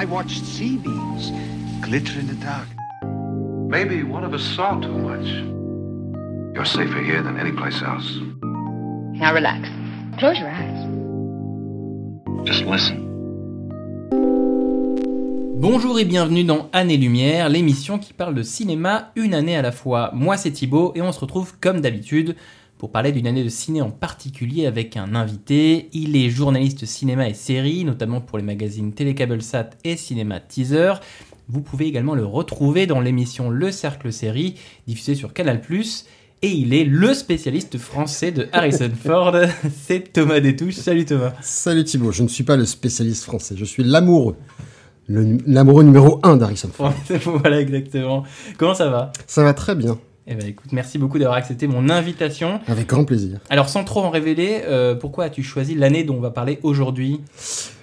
I watched sea beams glitter in the dark. Maybe one of us saw too much. You're safer here than any place else. Now relax. Close your eyes. Just listen. Bonjour et bienvenue dans Année Lumière, l'émission qui parle de cinéma une année à la fois. Moi c'est Thibaut et on se retrouve comme d'habitude pour parler d'une année de ciné en particulier avec un invité. Il est journaliste cinéma et série, notamment pour les magazines Télécabelsat et Cinéma Teaser. Vous pouvez également le retrouver dans l'émission Le Cercle Série, diffusée sur Canal+. Et il est le spécialiste français de Harrison Ford. C'est Thomas Détouche. Salut Thomas. Salut Thibaut, je ne suis pas le spécialiste français, je suis l'amoureux. L'amoureux numéro 1 d'Harrison Ford. voilà exactement. Comment ça va? Ça va très bien, Eh ben écoute, merci beaucoup d'avoir accepté mon invitation. avec grand plaisir. Alors sans trop en révéler, euh, pourquoi as-tu choisi l'année dont on va parler aujourd'hui?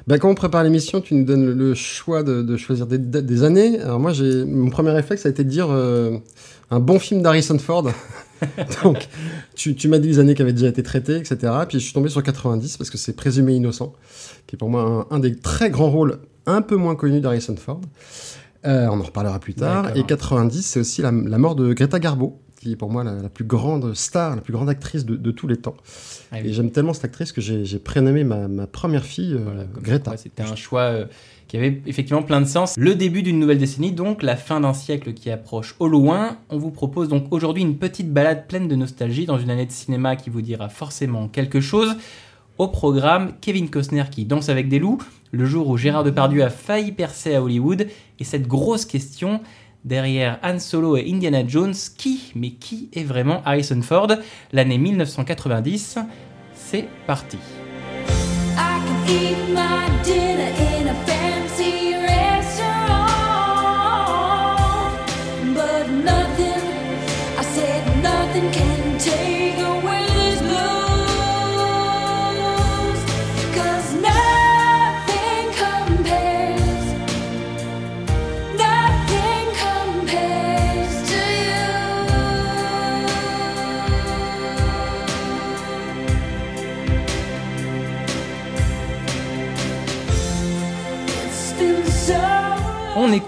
Bah, quand on prépare l'émission, tu nous donnes le, choix de, de choisir des, années. Alors moi, j'ai mon premier réflexe a été de dire euh, un bon film d'Harrison Ford. Donc, tu, tu m'as dit les années qui avaient déjà été traitées, etc. Puis je suis tombé sur 90 parce que c'est Présumé innocent, qui est pour moi un, un des très grands rôles un peu moins connus d'Harrison Ford. Euh, on en reparlera plus tard. Et 90, c'est aussi la, la mort de Greta Garbo, qui est pour moi la, la plus grande star, la plus grande actrice de, de tous les temps. Ah oui. Et j'aime tellement cette actrice que j'ai prénommé ma, ma première fille euh, Voilà, Greta. C'était un choix euh, qui avait effectivement plein de sens. Le début d'une nouvelle décennie, donc la fin d'un siècle qui approche au loin. On vous propose donc aujourd'hui une petite balade pleine de nostalgie dans une année de cinéma qui vous dira forcément quelque chose. Au programme, Kevin Costner qui danse avec des loups, le jour où Gérard Depardieu a failli percer à Hollywood, et cette grosse question derrière Han Solo et Indiana Jones, qui, mais qui est vraiment Harrison Ford? L'année 1990, c'est parti.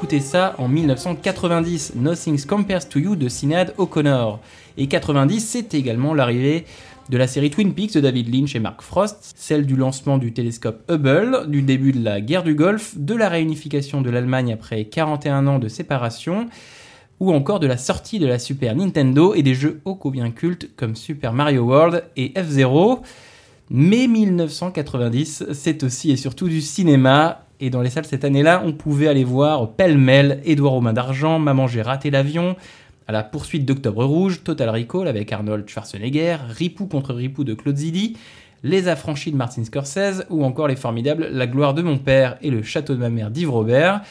Ça en 1990, Nothing Compares to You de Sinead O'Connor. Et 90, c'est également l'arrivée de la série Twin Peaks de David Lynch et Mark Frost, celle du lancement du télescope Hubble, du début de la guerre du Golfe, de la réunification de l'Allemagne après 41 ans de séparation, ou encore de la sortie de la Super Nintendo et des jeux ô combien cultes comme Super Mario World et F-Zero. Mais 1990, c'est aussi et surtout du cinéma. Et dans les salles cette année-là, on pouvait aller voir pêle-mêle Édouard aux mains d'argent, Maman j'ai raté l'avion, à la poursuite d'Octobre Rouge, Total Recall avec Arnold Schwarzenegger, Ripou contre Ripou de Claude Zidi, Les Affranchis de Martin Scorsese, ou encore les formidables La gloire de mon père et Le château de ma mère d'Yves Robert.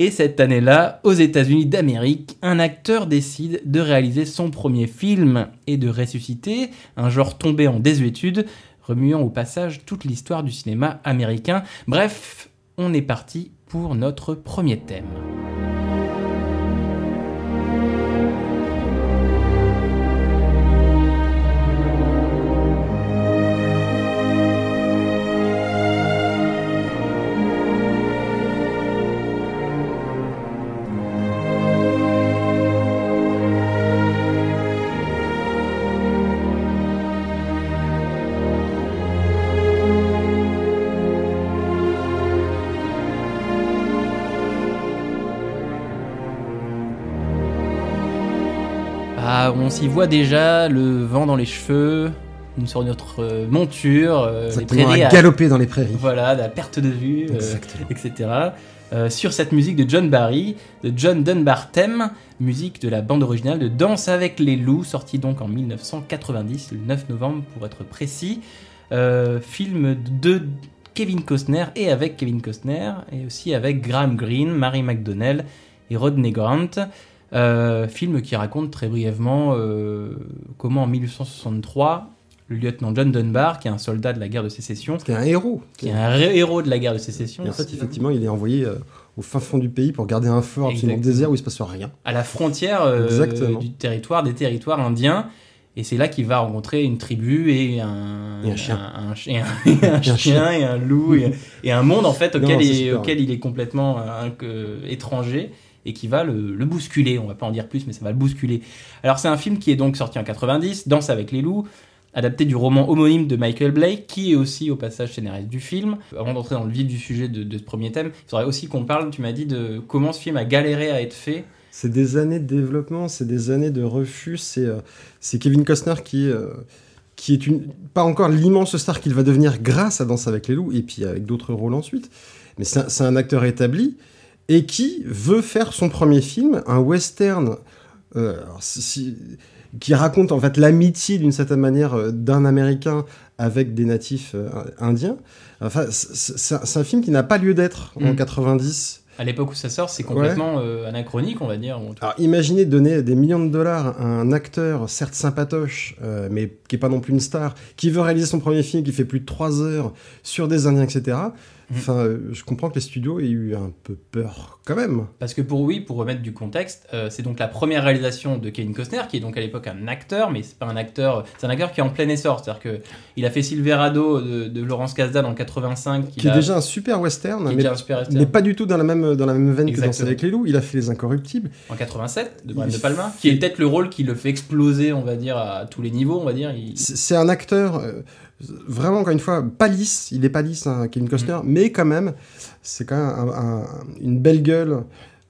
Et cette année-là, aux États-Unis d'Amérique, un acteur décide de réaliser son premier film et de ressusciter un genre tombé en désuétude, remuant au passage toute l'histoire du cinéma américain. Bref, on est parti pour notre premier thème. On s'y voit déjà, le vent dans les cheveux, une sur notre euh, monture, euh, les prairies à galoper dans les prairies. Voilà, la perte de vue, euh, etc. Euh, sur cette musique de John Barry, de John Dunbar Theme, musique de la bande originale de Danse avec les loups, sortie donc en 1990, le 9 novembre pour être précis. Euh, film de Kevin Costner et avec Kevin Costner, et aussi avec Graham Greene, Mary McDonnell et Rodney Grant. Euh, film qui raconte très brièvement euh, comment en 1863, le lieutenant John Dunbar, qui est un soldat de la guerre de sécession, Qui est un héros. qui est un héros de la guerre de sécession, Et en fait, effectivement, il est envoyé euh, au fin fond du pays pour garder un fort absolument désert où il se passe rien. à la frontière du territoire, des territoires indiens. Et c'est là qu'il va rencontrer une tribu et un, Et un chien. un, un chien, et un, chien et un loup et, un monde en fait auquel, Non, il, est, super. auquel il est complètement étranger et qui va le, le bousculer. On va pas en dire plus, mais ça va le bousculer. Alors c'est un film qui est donc sorti en 90, Danse avec les loups, adapté du roman homonyme de Michael Blake, qui est aussi au passage scénariste du film. Avant d'entrer dans le vif du sujet de, ce premier thème, il faudrait aussi qu'on parle, tu m'as dit, de comment ce film a galéré à être fait. C'est des années de développement, c'est des années de refus. C'est euh, Kevin Costner qui, euh, qui est une, pas encore l'immense star qu'il va devenir grâce à Danse avec les loups et puis avec d'autres rôles ensuite. Mais c'est un acteur établi et qui veut faire son premier film, un western euh, alors, si- si- qui raconte en fait l'amitié d'une certaine manière euh, d'un Américain avec des natifs euh, indiens. Enfin, c'est- un- film qui n'a pas lieu d'être en Mm. 90. À l'époque où ça sort, c'est complètement euh, anachronique, on va dire. Alors imaginez donner des millions de dollars à un acteur, certes sympatoche, euh, mais qui est pas non plus une star, qui veut réaliser son premier film, qui fait plus de 3 heures sur des Indiens, etc. Mhm. Enfin, euh, je comprends que les studios aient eu un peu peur, quand même. Parce que pour oui, pour remettre du contexte, euh, c'est donc la première réalisation de Kevin Costner, qui est donc à l'époque un acteur, mais c'est pas un acteur, c'est un acteur qui est en plein essor. C'est-à-dire que il a fait Silverado de, de Laurence Kasdan en 85, Qui est déjà un super western, qui est mais, déjà un super western. mais pas du tout dans la même, dans la même veine que Danse Exactement. avec les loups. Il a fait Les Incorruptibles. en 87 de Brian Il De Palma, qui est peut-être le rôle qui le fait exploser, on va dire, à tous les niveaux, on va dire. Il- C'est c'est un acteur, euh, vraiment, encore une fois, pas lisse. Il est pas lisse, hein, Kevin Costner, mais quand même, c'est quand même un- un- une belle gueule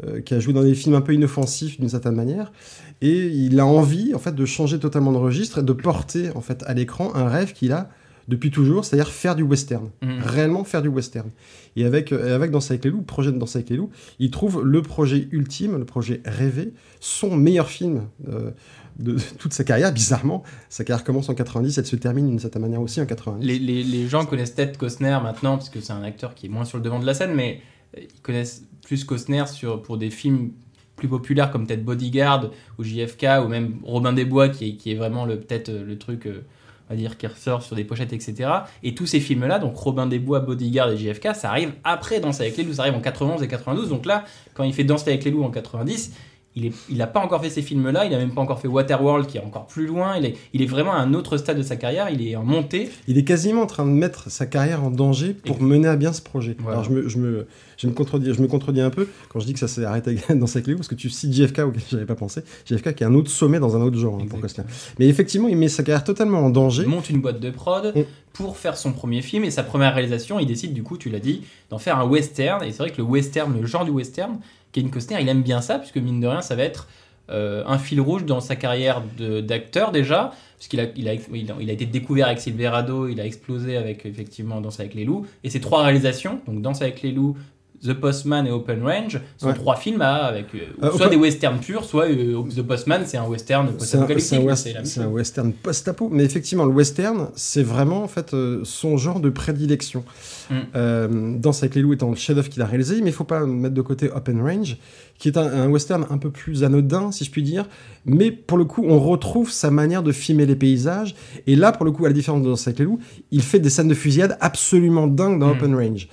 euh, qui a joué dans des films un peu inoffensifs d'une certaine manière. Et il a envie, en fait, de changer totalement de registre et de porter, en fait, à l'écran un rêve qu'il a depuis toujours, c'est-à-dire faire du western. Mhm. Réellement faire du western. Et avec, euh, avec Danse avec les loups, projet de Danse avec les loups, il trouve le projet ultime, le projet rêvé, son meilleur film euh, de toute sa carrière, bizarrement. Sa carrière commence en 90, elle se termine d'une certaine manière aussi en 90. Les, les- les gens connaissent peut-être Costner maintenant, parce que c'est un acteur qui est moins sur le devant de la scène, mais euh, ils connaissent plus Costner sur, pour des films plus populaires comme peut-être Bodyguard ou JFK ou même Robin des Bois qui est, qui est vraiment le peut-être euh, le truc euh, on va dire qui ressort sur des pochettes etc et tous ces films là donc Robin des Bois Bodyguard et JFK ça arrive après Danse avec les loups ça arrive en 91 et 92 donc là quand il fait Danse avec les loups en 90 il, est, il a pas encore fait ces films-là, il a même pas encore fait Waterworld qui est encore plus loin, il est, il est vraiment à un autre stade de sa carrière, il est en montée, Il est quasiment en train de mettre sa carrière en danger pour Et- mener à bien ce projet. Voilà. Alors je me, je, me, je, me contredis, je me contredis un peu quand je dis que ça s'est arrêté dans sa clé, parce que tu cites JFK auquel j'avais pas pensé. JFK qui est un autre sommet dans un autre genre hein, pour. Costner. Mais effectivement, il met sa carrière totalement en danger. Il monte une boîte de prod pour faire son premier film et sa première réalisation, il décide du coup, tu l'as dit, d'en faire un western. Et c'est vrai que le western, le genre du western, Kevin Costner, il aime bien ça, puisque mine de rien, ça va être euh, un fil rouge dans sa carrière d'acteur déjà, puisqu'il a, été découvert avec Silverado, il a explosé avec effectivement Danse avec les loups. Et ces trois réalisations, donc Danse avec les loups, The Postman et Open Range, sont Ouais. trois films à, avec euh, Euh, soit des westerns purs, soit euh, The Postman, c'est un western post-apocalyptique. c'est un c'est un western post-apo, mais effectivement, le western, c'est vraiment en fait son genre de prédilection. Mm. Danse avec les loups étant le chef-d'œuvre qu'il a réalisé, mais il faut pas mettre de côté Open Range, qui est un, un western un peu plus anodin, si je puis dire, mais pour le coup, on retrouve sa manière de filmer les paysages. Et là, pour le coup, à la différence de Danse avec les loups, il fait des scènes de fusillade absolument dingues dans Mm. Open Range.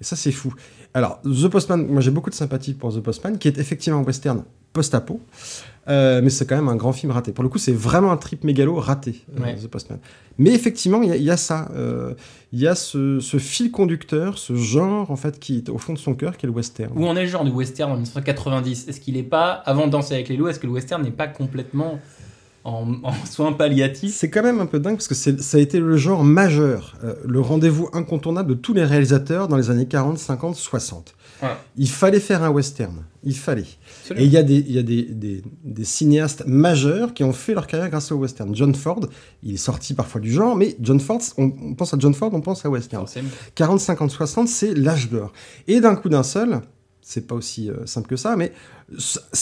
Et ça, c'est fou. Alors, The Postman, moi j'ai beaucoup de sympathie pour The Postman, qui est effectivement un western post-apo, euh, mais c'est quand même un grand film raté. Pour le coup, c'est vraiment un trip mégalo raté, euh, Ouais. The Postman. Mais effectivement, il y, a- il y a ça. euh, Il y a ce, ce fil conducteur, ce genre, en fait, qui est au fond de son cœur, qui est le western. Où en est le genre du western en 1990 Est-ce qu'il est pas, avant de danser avec les loups, est-ce que le western n'est pas complètement en, en soins palliatifs C'est quand même un peu dingue parce que ça a été le genre majeur, euh, le rendez-vous incontournable de tous les réalisateurs dans les années 40, 50, 60. Ouais. Il fallait faire un western, il fallait. Absolument. Et il y a, des, y a des, des- des cinéastes majeurs qui ont fait leur carrière grâce au western. John Ford, il est sorti parfois du genre, mais John Ford, on, on pense à John Ford, on pense à western. Forcément. 40, 50, 60, c'est l'âge d'or. Et d'un coup d'un seul, c'est pas aussi euh, simple que ça, mais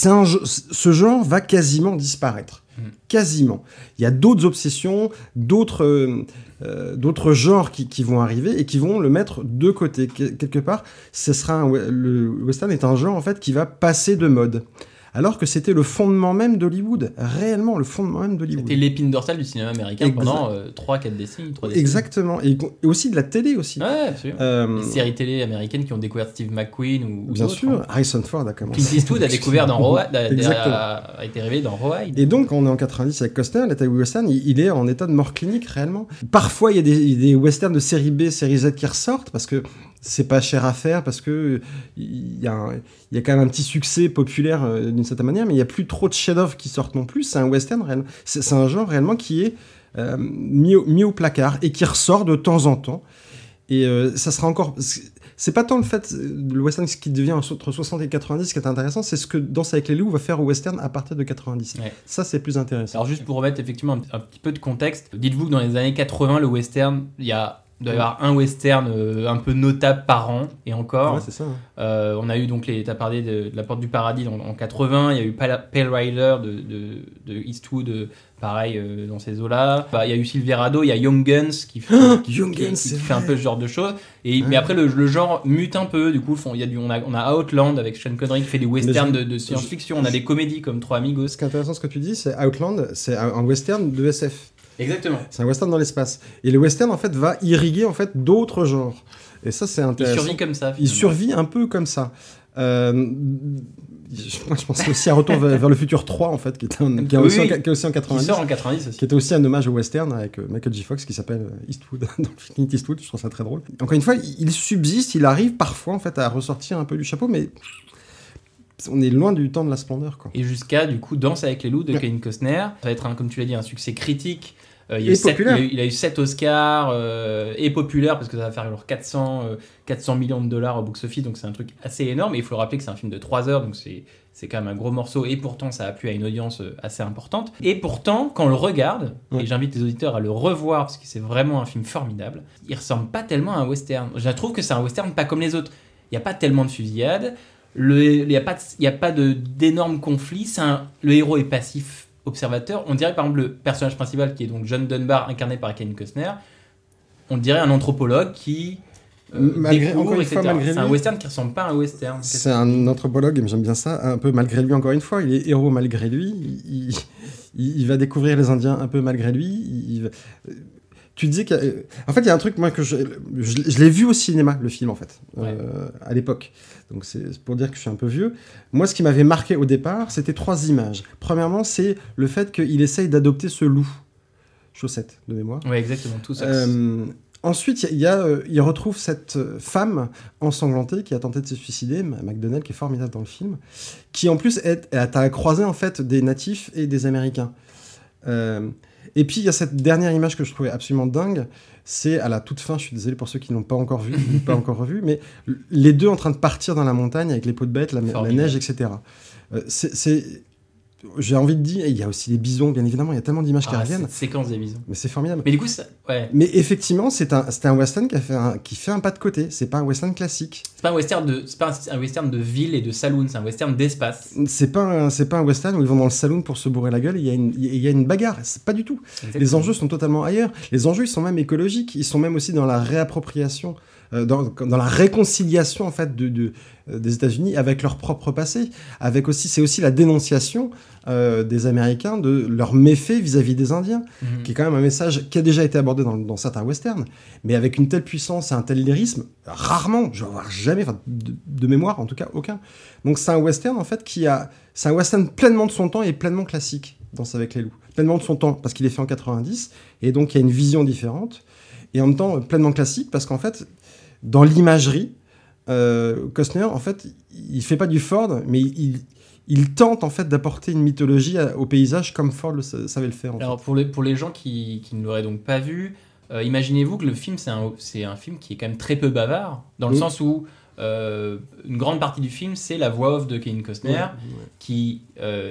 un, ce genre va quasiment disparaître. Mm. Quasiment. Il y a d'autres obsessions, d'autres euh, euh, d'autres genres qui, qui vont arriver et qui vont le mettre de côté. Que- quelque part, ce sera un le western est un genre en fait qui va passer de mode. Alors que c'était le fondement même d'Hollywood, réellement le fondement même d'Hollywood. C'était l'épine dorsale du cinéma américain Exact. pendant 3-4 décennies. 3 décennies. Exactement, et, et aussi de la télé aussi. Ouais, absolument. Euh, Les séries télé américaines qui ont découvert Steve McQueen ou, ou bien sûr, hein. Harrison Ford a commencé. Clint Eastwood a découvert dans Rawhide, a, a- été révélé dans Rawhide. Et donc, on est en 90 avec Costner, l'état western, il, il est en état de mort clinique réellement. Parfois, il y a des, il y a des westerns de série B, série Z qui ressortent parce que c'est pas cher à faire, parce que il y, a un- il y a quand même un petit succès populaire euh, d'une certaine manière, mais il y a plus trop de chefs-d'œuvre qui sortent non plus. C'est un western réellement, c'est un genre réellement qui est euh, mis, au, mis au placard et qui ressort de temps en temps. Et euh, ça sera encore. C'est pas tant le fait, euh, le western ce qui devient entre 60 et 90 qui est intéressant, c'est ce que Danse avec les loups va faire au western à partir de 90. Ouais. Ça, c'est plus intéressant. Alors juste pour remettre effectivement un, un petit peu de contexte, dites-vous que dans les années 80, le western, il y a il doit y avoir un western euh, un peu notable par an, et encore. Ouais, c'est ça. Euh, on a eu donc les, t'as parlé de, de la Porte du Paradis en, en 80, il y a eu Pale, Pale Rider de, de, de Eastwood, euh, pareil euh, dans ces eaux-là. Bah, il y a eu Silverado, il y a Young Guns qui, fait- qui, Young qui- Guns, qui c'est fait un peu ce genre de choses. Et, Ouais. Mais après, le, le genre mute un peu, du coup, font- y a du, on, a, on a Outland avec Sean Connery qui fait des westerns je- de, de science-fiction, on a des comédies comme Trois Amigos. Ce qui est intéressant, ce que tu dis, c'est Outland, c'est un un western de SF. Exactement. C'est un western dans l'espace. Et le western, en fait, va irriguer en fait d'autres genres. Et ça, c'est Il intéressant. survit comme ça. Il survit un peu comme ça. Euh, je, moi, je pense aussi à Retour vers, vers le futur 3, en fait, qui, était un- qui Oui, aussi, en, oui. qui est aussi en Qui 90. sort en 90 aussi. qui était aussi un hommage au western avec euh, Michael J. Fox qui s'appelle euh, Eastwood, dans Clint Eastwood, je trouve ça très drôle. Encore une fois, il subsiste, il arrive parfois en fait à ressortir un peu du chapeau, mais on est loin du temps de la splendeur. Quoi. Et jusqu'à, du coup, Danse avec les loups de Ouais. Kevin Costner. Ça va être, un, comme tu l'as dit, un succès critique. Euh, il, y a il, a eu, il a eu 7 Oscars euh, et populaire parce que ça va faire genre 400, euh, 400 millions de dollars au box-office, donc c'est un truc assez énorme. Et il faut le rappeler que c'est un film de 3 heures, donc c'est c'est quand même un gros morceau. Et pourtant, ça a plu à une audience euh, assez importante. Et pourtant, quand on le regarde, Ouais. et j'invite les auditeurs à le revoir parce que c'est vraiment un film formidable, il ressemble pas tellement à un western. Je trouve que c'est un western pas comme les autres. Il n'y a pas tellement de fusillades. Il n'y a pas, y a pas de- d'énormes conflits. C'est un- le héros est passif observateur. On dirait par exemple le personnage principal qui est donc John Dunbar incarné par Kevin Costner. On dirait un anthropologue qui euh, Malgré- découvre, encore une fois, etc. malgré C'est un western qui ressemble pas à un western. C'est un anthropologue, et j'aime bien ça, un peu malgré lui encore une fois, il est héros malgré lui, il, il- il va découvrir les Indiens un peu malgré lui. il- va- Tu disais qu'il y a- En fait, il y a un truc, moi, que je, je, je l'ai vu au cinéma, le film, en fait, euh, à l'époque. Donc, c'est pour dire que je suis un peu vieux. Moi, ce qui m'avait marqué au départ, c'était trois images. Premièrement, c'est le fait qu'il essaye d'adopter ce loup. Chaussette, de mémoire. Ouais, exactement. Tout ça. Euh, ensuite, il y a- a, euh, il retrouve cette euh, femme ensanglantée qui a tenté de se suicider, McDonnell, qui est formidable dans le film, qui en plus est, est à croiser en fait des natifs et des Américains. Euh, et puis il y a cette dernière image que je trouvais absolument dingue. C'est à la toute fin, je suis désolé pour ceux qui n'ont pas encore vu, pas encore revu, mais les deux en train de partir dans la montagne avec les peaux de bêtes, la, neige, etc. Euh, c'est, j'ai envie de dire, il y a aussi les bisons, bien évidemment, il y a tellement d'images qui Ah, reviennent, cette séquence des bisons. mais c'est formidable. Mais du coup, ça, ouais. Mais effectivement, c'est un, c'est un western qui, a fait un, qui fait un pas de côté. C'est pas un western classique. C'est pas un western de, c'est pas un, un western de ville et de saloon, c'est un western d'espace. C'est pas, un- c'est pas un western où ils vont dans le saloon pour se bourrer la gueule il y, a une- il y a une bagarre. C'est pas du tout. Les enjeux sont totalement ailleurs. Les enjeux, ils sont même écologiques. Ils sont même aussi dans la réappropriation, dans, dans la réconciliation en fait de, de- euh, des États-Unis avec leur propre passé. Avec aussi, c'est aussi la dénonciation euh, des Américains de leurs méfaits vis-à-vis des Indiens. Mhm. qui est quand même un message qui a déjà été abordé dans, dans certains westerns, mais avec une telle puissance et un tel lyrisme, rarement, je vais avoir jamais, enfin, de, de mémoire en tout cas, aucun. Donc c'est un western en fait qui a, c'est un western pleinement de son temps et pleinement classique, Danse avec les loups. Pleinement de son temps parce qu'il est fait en 90, et donc il y a une vision différente, et en même temps euh, pleinement classique parce qu'en fait, dans l'imagerie, euh, Costner, en fait, il fait pas du Ford, mais il, il tente en fait d'apporter une mythologie à- au paysage comme Ford le sa- savait le faire. en fait. Alors pour les, pour les gens qui, qui ne l'auraient donc pas vu, euh, imaginez-vous que le film c'est un, c'est un film qui est quand même très peu bavard, dans le Oui. sens où euh, une grande partie du film c'est la voix off de Kevin Costner Ouais, ouais. qui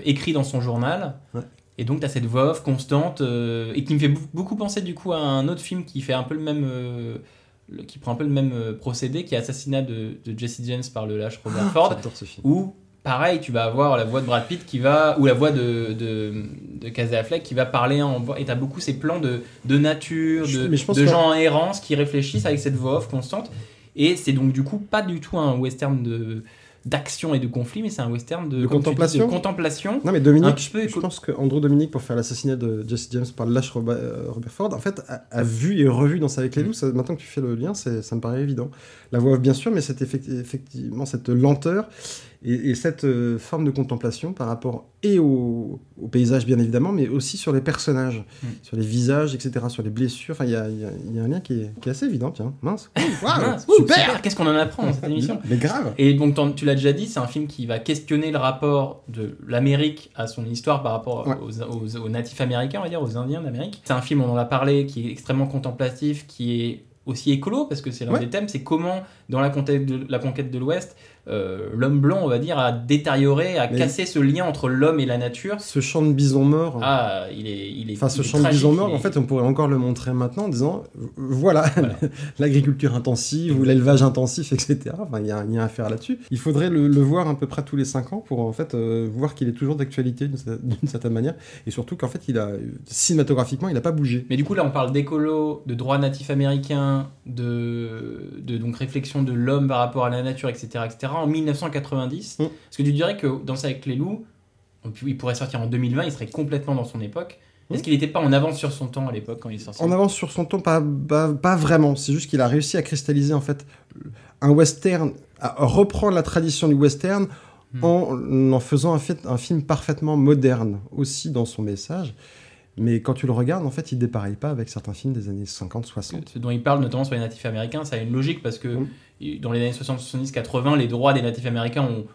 écrit dans son journal. Ouais. Et donc tu as cette voix off constante et qui me fait beaucoup penser du coup à un autre film qui fait un peu le même... le- qui prend un peu le même euh, procédé, qui est Assassinat de, de Jesse James par le lâche Robert Ford, J'adore ce film. où pareil, tu vas avoir la voix de Brad Pitt qui va, ou la voix de, de, de Casey Affleck qui va parler en voix, et t'as beaucoup ces plans de, de nature, de, mais je pense de gens en errance qui réfléchissent avec cette voix off constante, et c'est donc du coup pas du tout un western de, d'action et de conflit, mais c'est un western de, dis, contemplation de contemplation. Non mais Dominique, peu je pense que Andrew Dominique pour faire l'assassinat de Jesse James par le lâche euh, Robert Ford, en fait, a, a vu et revu dans ça avec les loups. Ça, maintenant que tu fais le lien, c'est- ça me paraît évident. La voix off, bien sûr, mais c'est effecti- effectivement cette lenteur et, et cette euh, forme de contemplation par rapport et au, au paysage bien évidemment, mais aussi sur les personnages, Mm. sur les visages, etc., sur les blessures. Enfin, il y a, il y a- il y a un lien qui est, qui est assez évident. Tiens, mince. Ah, super. super Qu'est-ce qu'on en apprend dans cette émission Mais grave. Et donc, tu l'as déjà dit, c'est un film qui va questionner le rapport de l'Amérique à son histoire par rapport Ouais. aux, aux- aux natifs américains, on va dire, aux Indiens d'Amérique. C'est un film, on en a parlé, qui est extrêmement contemplatif, qui est aussi écolo, parce que c'est l'un Ouais. des thèmes, c'est comment, dans la conquête de, la conquête de l'Ouest, euh, l'homme blanc, on va dire, a détérioré, a Mais- cassé ce lien entre l'homme et la nature. Ce champ de bison mort. Ah, il est, il est. Enfin, ce champ de bison mort, est- en fait, on pourrait encore le montrer maintenant en disant voilà, Voilà. l'agriculture intensive ou l'élevage intensif, etc. Enfin, il y, a un- il y a un affaire là-dessus. Il faudrait le, le voir à peu près tous les 5 ans pour en fait euh, voir qu'il est toujours d'actualité d'une cer- d'une certaine manière et surtout qu'en fait, il a cinématographiquement, il n'a pas bougé. Mais du coup, là, on parle d'écolo, de droits natifs américains, de, de donc réflexion de l'homme par rapport à la nature, etc., etc. En 1990, Mm. parce que tu dirais que Danser avec les loups, il pourrait sortir en 2020, il serait complètement dans son époque. Mm. Est-ce qu'il n'était pas en avance sur son temps à l'époque quand il est sorti En avance sur son temps, pas, pas, pas vraiment. C'est juste qu'il a réussi à cristalliser en fait un western, à reprendre la tradition du western Hmm. en en faisant un, fait, un film parfaitement moderne aussi dans son message. Mais quand tu le regardes, en fait, il ne dépareille pas avec certains films des années 50, 60. Ce dont il parle notamment sur les natifs américains, ça a une logique parce que dans les années 60, 70, 80, les droits des natifs américains ont,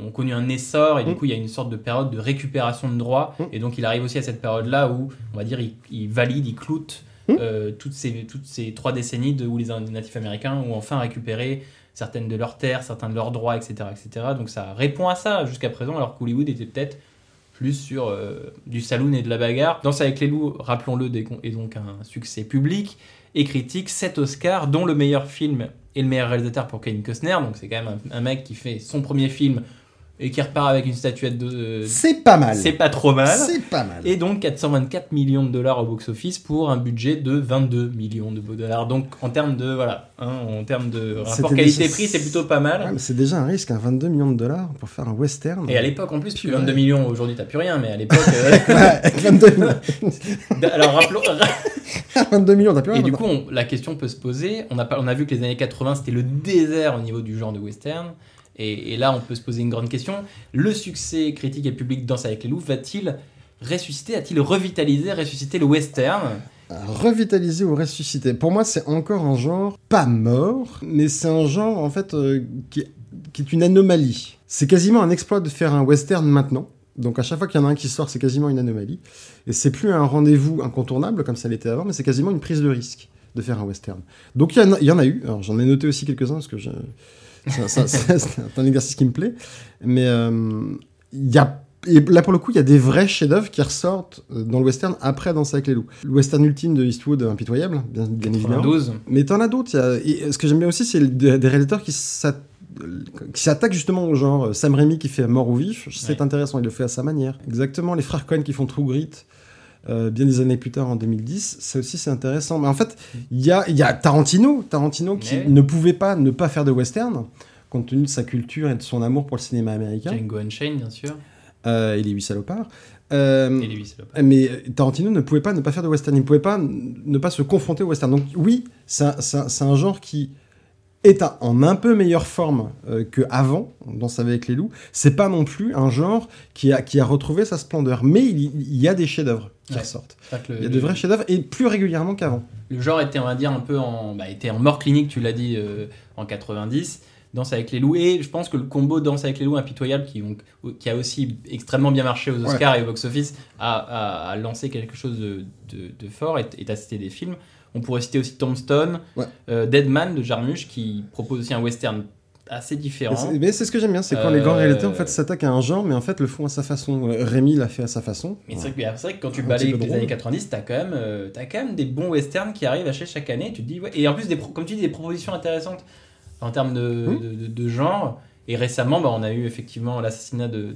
ont connu un essor et du coup il y a une sorte de période de récupération de droits et donc il arrive aussi à cette période-là où on va dire il, il valide, il cloute euh, toutes, ces, toutes ces trois décennies de, où les natifs américains ont enfin récupéré certaines de leurs terres, certains de leurs droits, etc. etc. Donc ça répond à ça jusqu'à présent alors qu'Hollywood était peut-être plus sur euh, du saloon et de la bagarre. Danse avec les loups, rappelons-le, est donc un succès public et critique, 7 Oscars, dont le meilleur film et le meilleur réalisateur pour Kevin Costner. Donc c'est quand même un mec qui fait son premier film et qui repart avec une statuette de... euh, C'est pas mal. c'est pas trop mal. C'est pas mal. Et donc 424 millions de dollars au box-office pour un budget de 22 millions de dollars. Donc en termes de voilà, hein, en termes de rapport qualité-prix, déjà- c'est plutôt pas mal. Ouais, mais c'est déjà un risque, un 22 millions de dollars pour faire un western. Et à l'époque en plus, parce que Purée. 22 millions aujourd'hui t'as plus rien, mais à l'époque, euh, Ouais, avec 22 millions, alors rappelons, 22 millions, t'as plus Et rien. du coup, on- la question peut se poser. On a, on a vu que les années 80, c'était le désert au niveau du genre de western. Et, là, on peut se poser une grande question. Le succès critique et public Danse avec les loups va-t-il ressusciter, a-t-il revitalisé, ressuscité le western Revitaliser ou ressusciter? Pour moi, c'est encore un genre pas mort, mais c'est un genre en fait euh, qui, est une anomalie. C'est quasiment un exploit de faire un western maintenant. Donc à chaque fois qu'il y en a un qui sort, c'est quasiment une anomalie. Et c'est plus un rendez-vous incontournable comme ça l'était avant, mais c'est quasiment une prise de risque de faire un western. Donc il y en a, eu. Alors j'en ai noté aussi quelques-uns parce que je- c'est un exercice qui me plaît. Mais euh, il y a et là, pour le coup, il y a des vrais chefs-d'œuvre qui ressortent euh, dans le western après Danse avec les loups. Le western ultime de Eastwood, Impitoyable, bien, bien évidemment. 92. Mais t'en as d'autres. a- et ce que j'aime bien aussi, c'est des, réalisateurs qui s'at- qui s'attaquent justement au genre. Sam Raimi qui fait Mort ou Vif, c'est Ouais. intéressant, il le fait à sa manière. Exactement, les frères Cohen qui font True Grit, euh, bien des années plus tard, en 2010, ça aussi c'est intéressant. Mais en fait, il y a, y a Tarantino, Tarantino qui Mais ne pouvait pas ne pas faire de western, compte tenu de sa culture et de son amour pour le cinéma américain. Django Unchained, bien sûr. Euh, et les huit salopards. Euh, Et les huit salopards. mais Tarantino ne pouvait pas ne pas faire de western, il ne pouvait pas ne pas se confronter au western. Donc oui, c'est un, un genre qui est en un peu meilleure forme euh, que avant dans Danse avec les loups. C'est pas non plus un genre qui a, qui a retrouvé sa splendeur, mais il, y- il y a des chefs-d'œuvre qui Ouais. ressortent. Le- Il y a de vrais chefs-d'œuvre et plus régulièrement qu'avant. Le genre était, on va dire, un peu en, bah, était en mort clinique, tu l'as dit, euh, en 90. Danse avec les loups. Et je pense que le combo Danse avec les loups impitoyable, qui, ont- qui a aussi extrêmement bien marché aux Oscars et au box-office, a, a- a lancé quelque chose de, de- de fort et, et a cité des films. On pourrait citer aussi Tombstone, Ouais. euh, Deadman de Jarmusch, qui propose aussi un western assez différent. Mais c'est ce que j'aime bien, c'est quand Euh, les grands réalisateurs en fait, s'attaquent à un genre, mais en fait le font à sa façon. Euh, Rémi l'a fait à sa façon. Mais c'est vrai, que- c'est vrai que quand tu balayes les années 90, t'as quand, même, euh, t'as quand même des bons westerns qui arrivent à chaque, chaque année. Tu te dis, ouais. Et en plus, des comme tu dis, des propositions intéressantes en termes de, Mm. de, de- de genre. Et récemment, bah, on a eu effectivement l'assassinat de,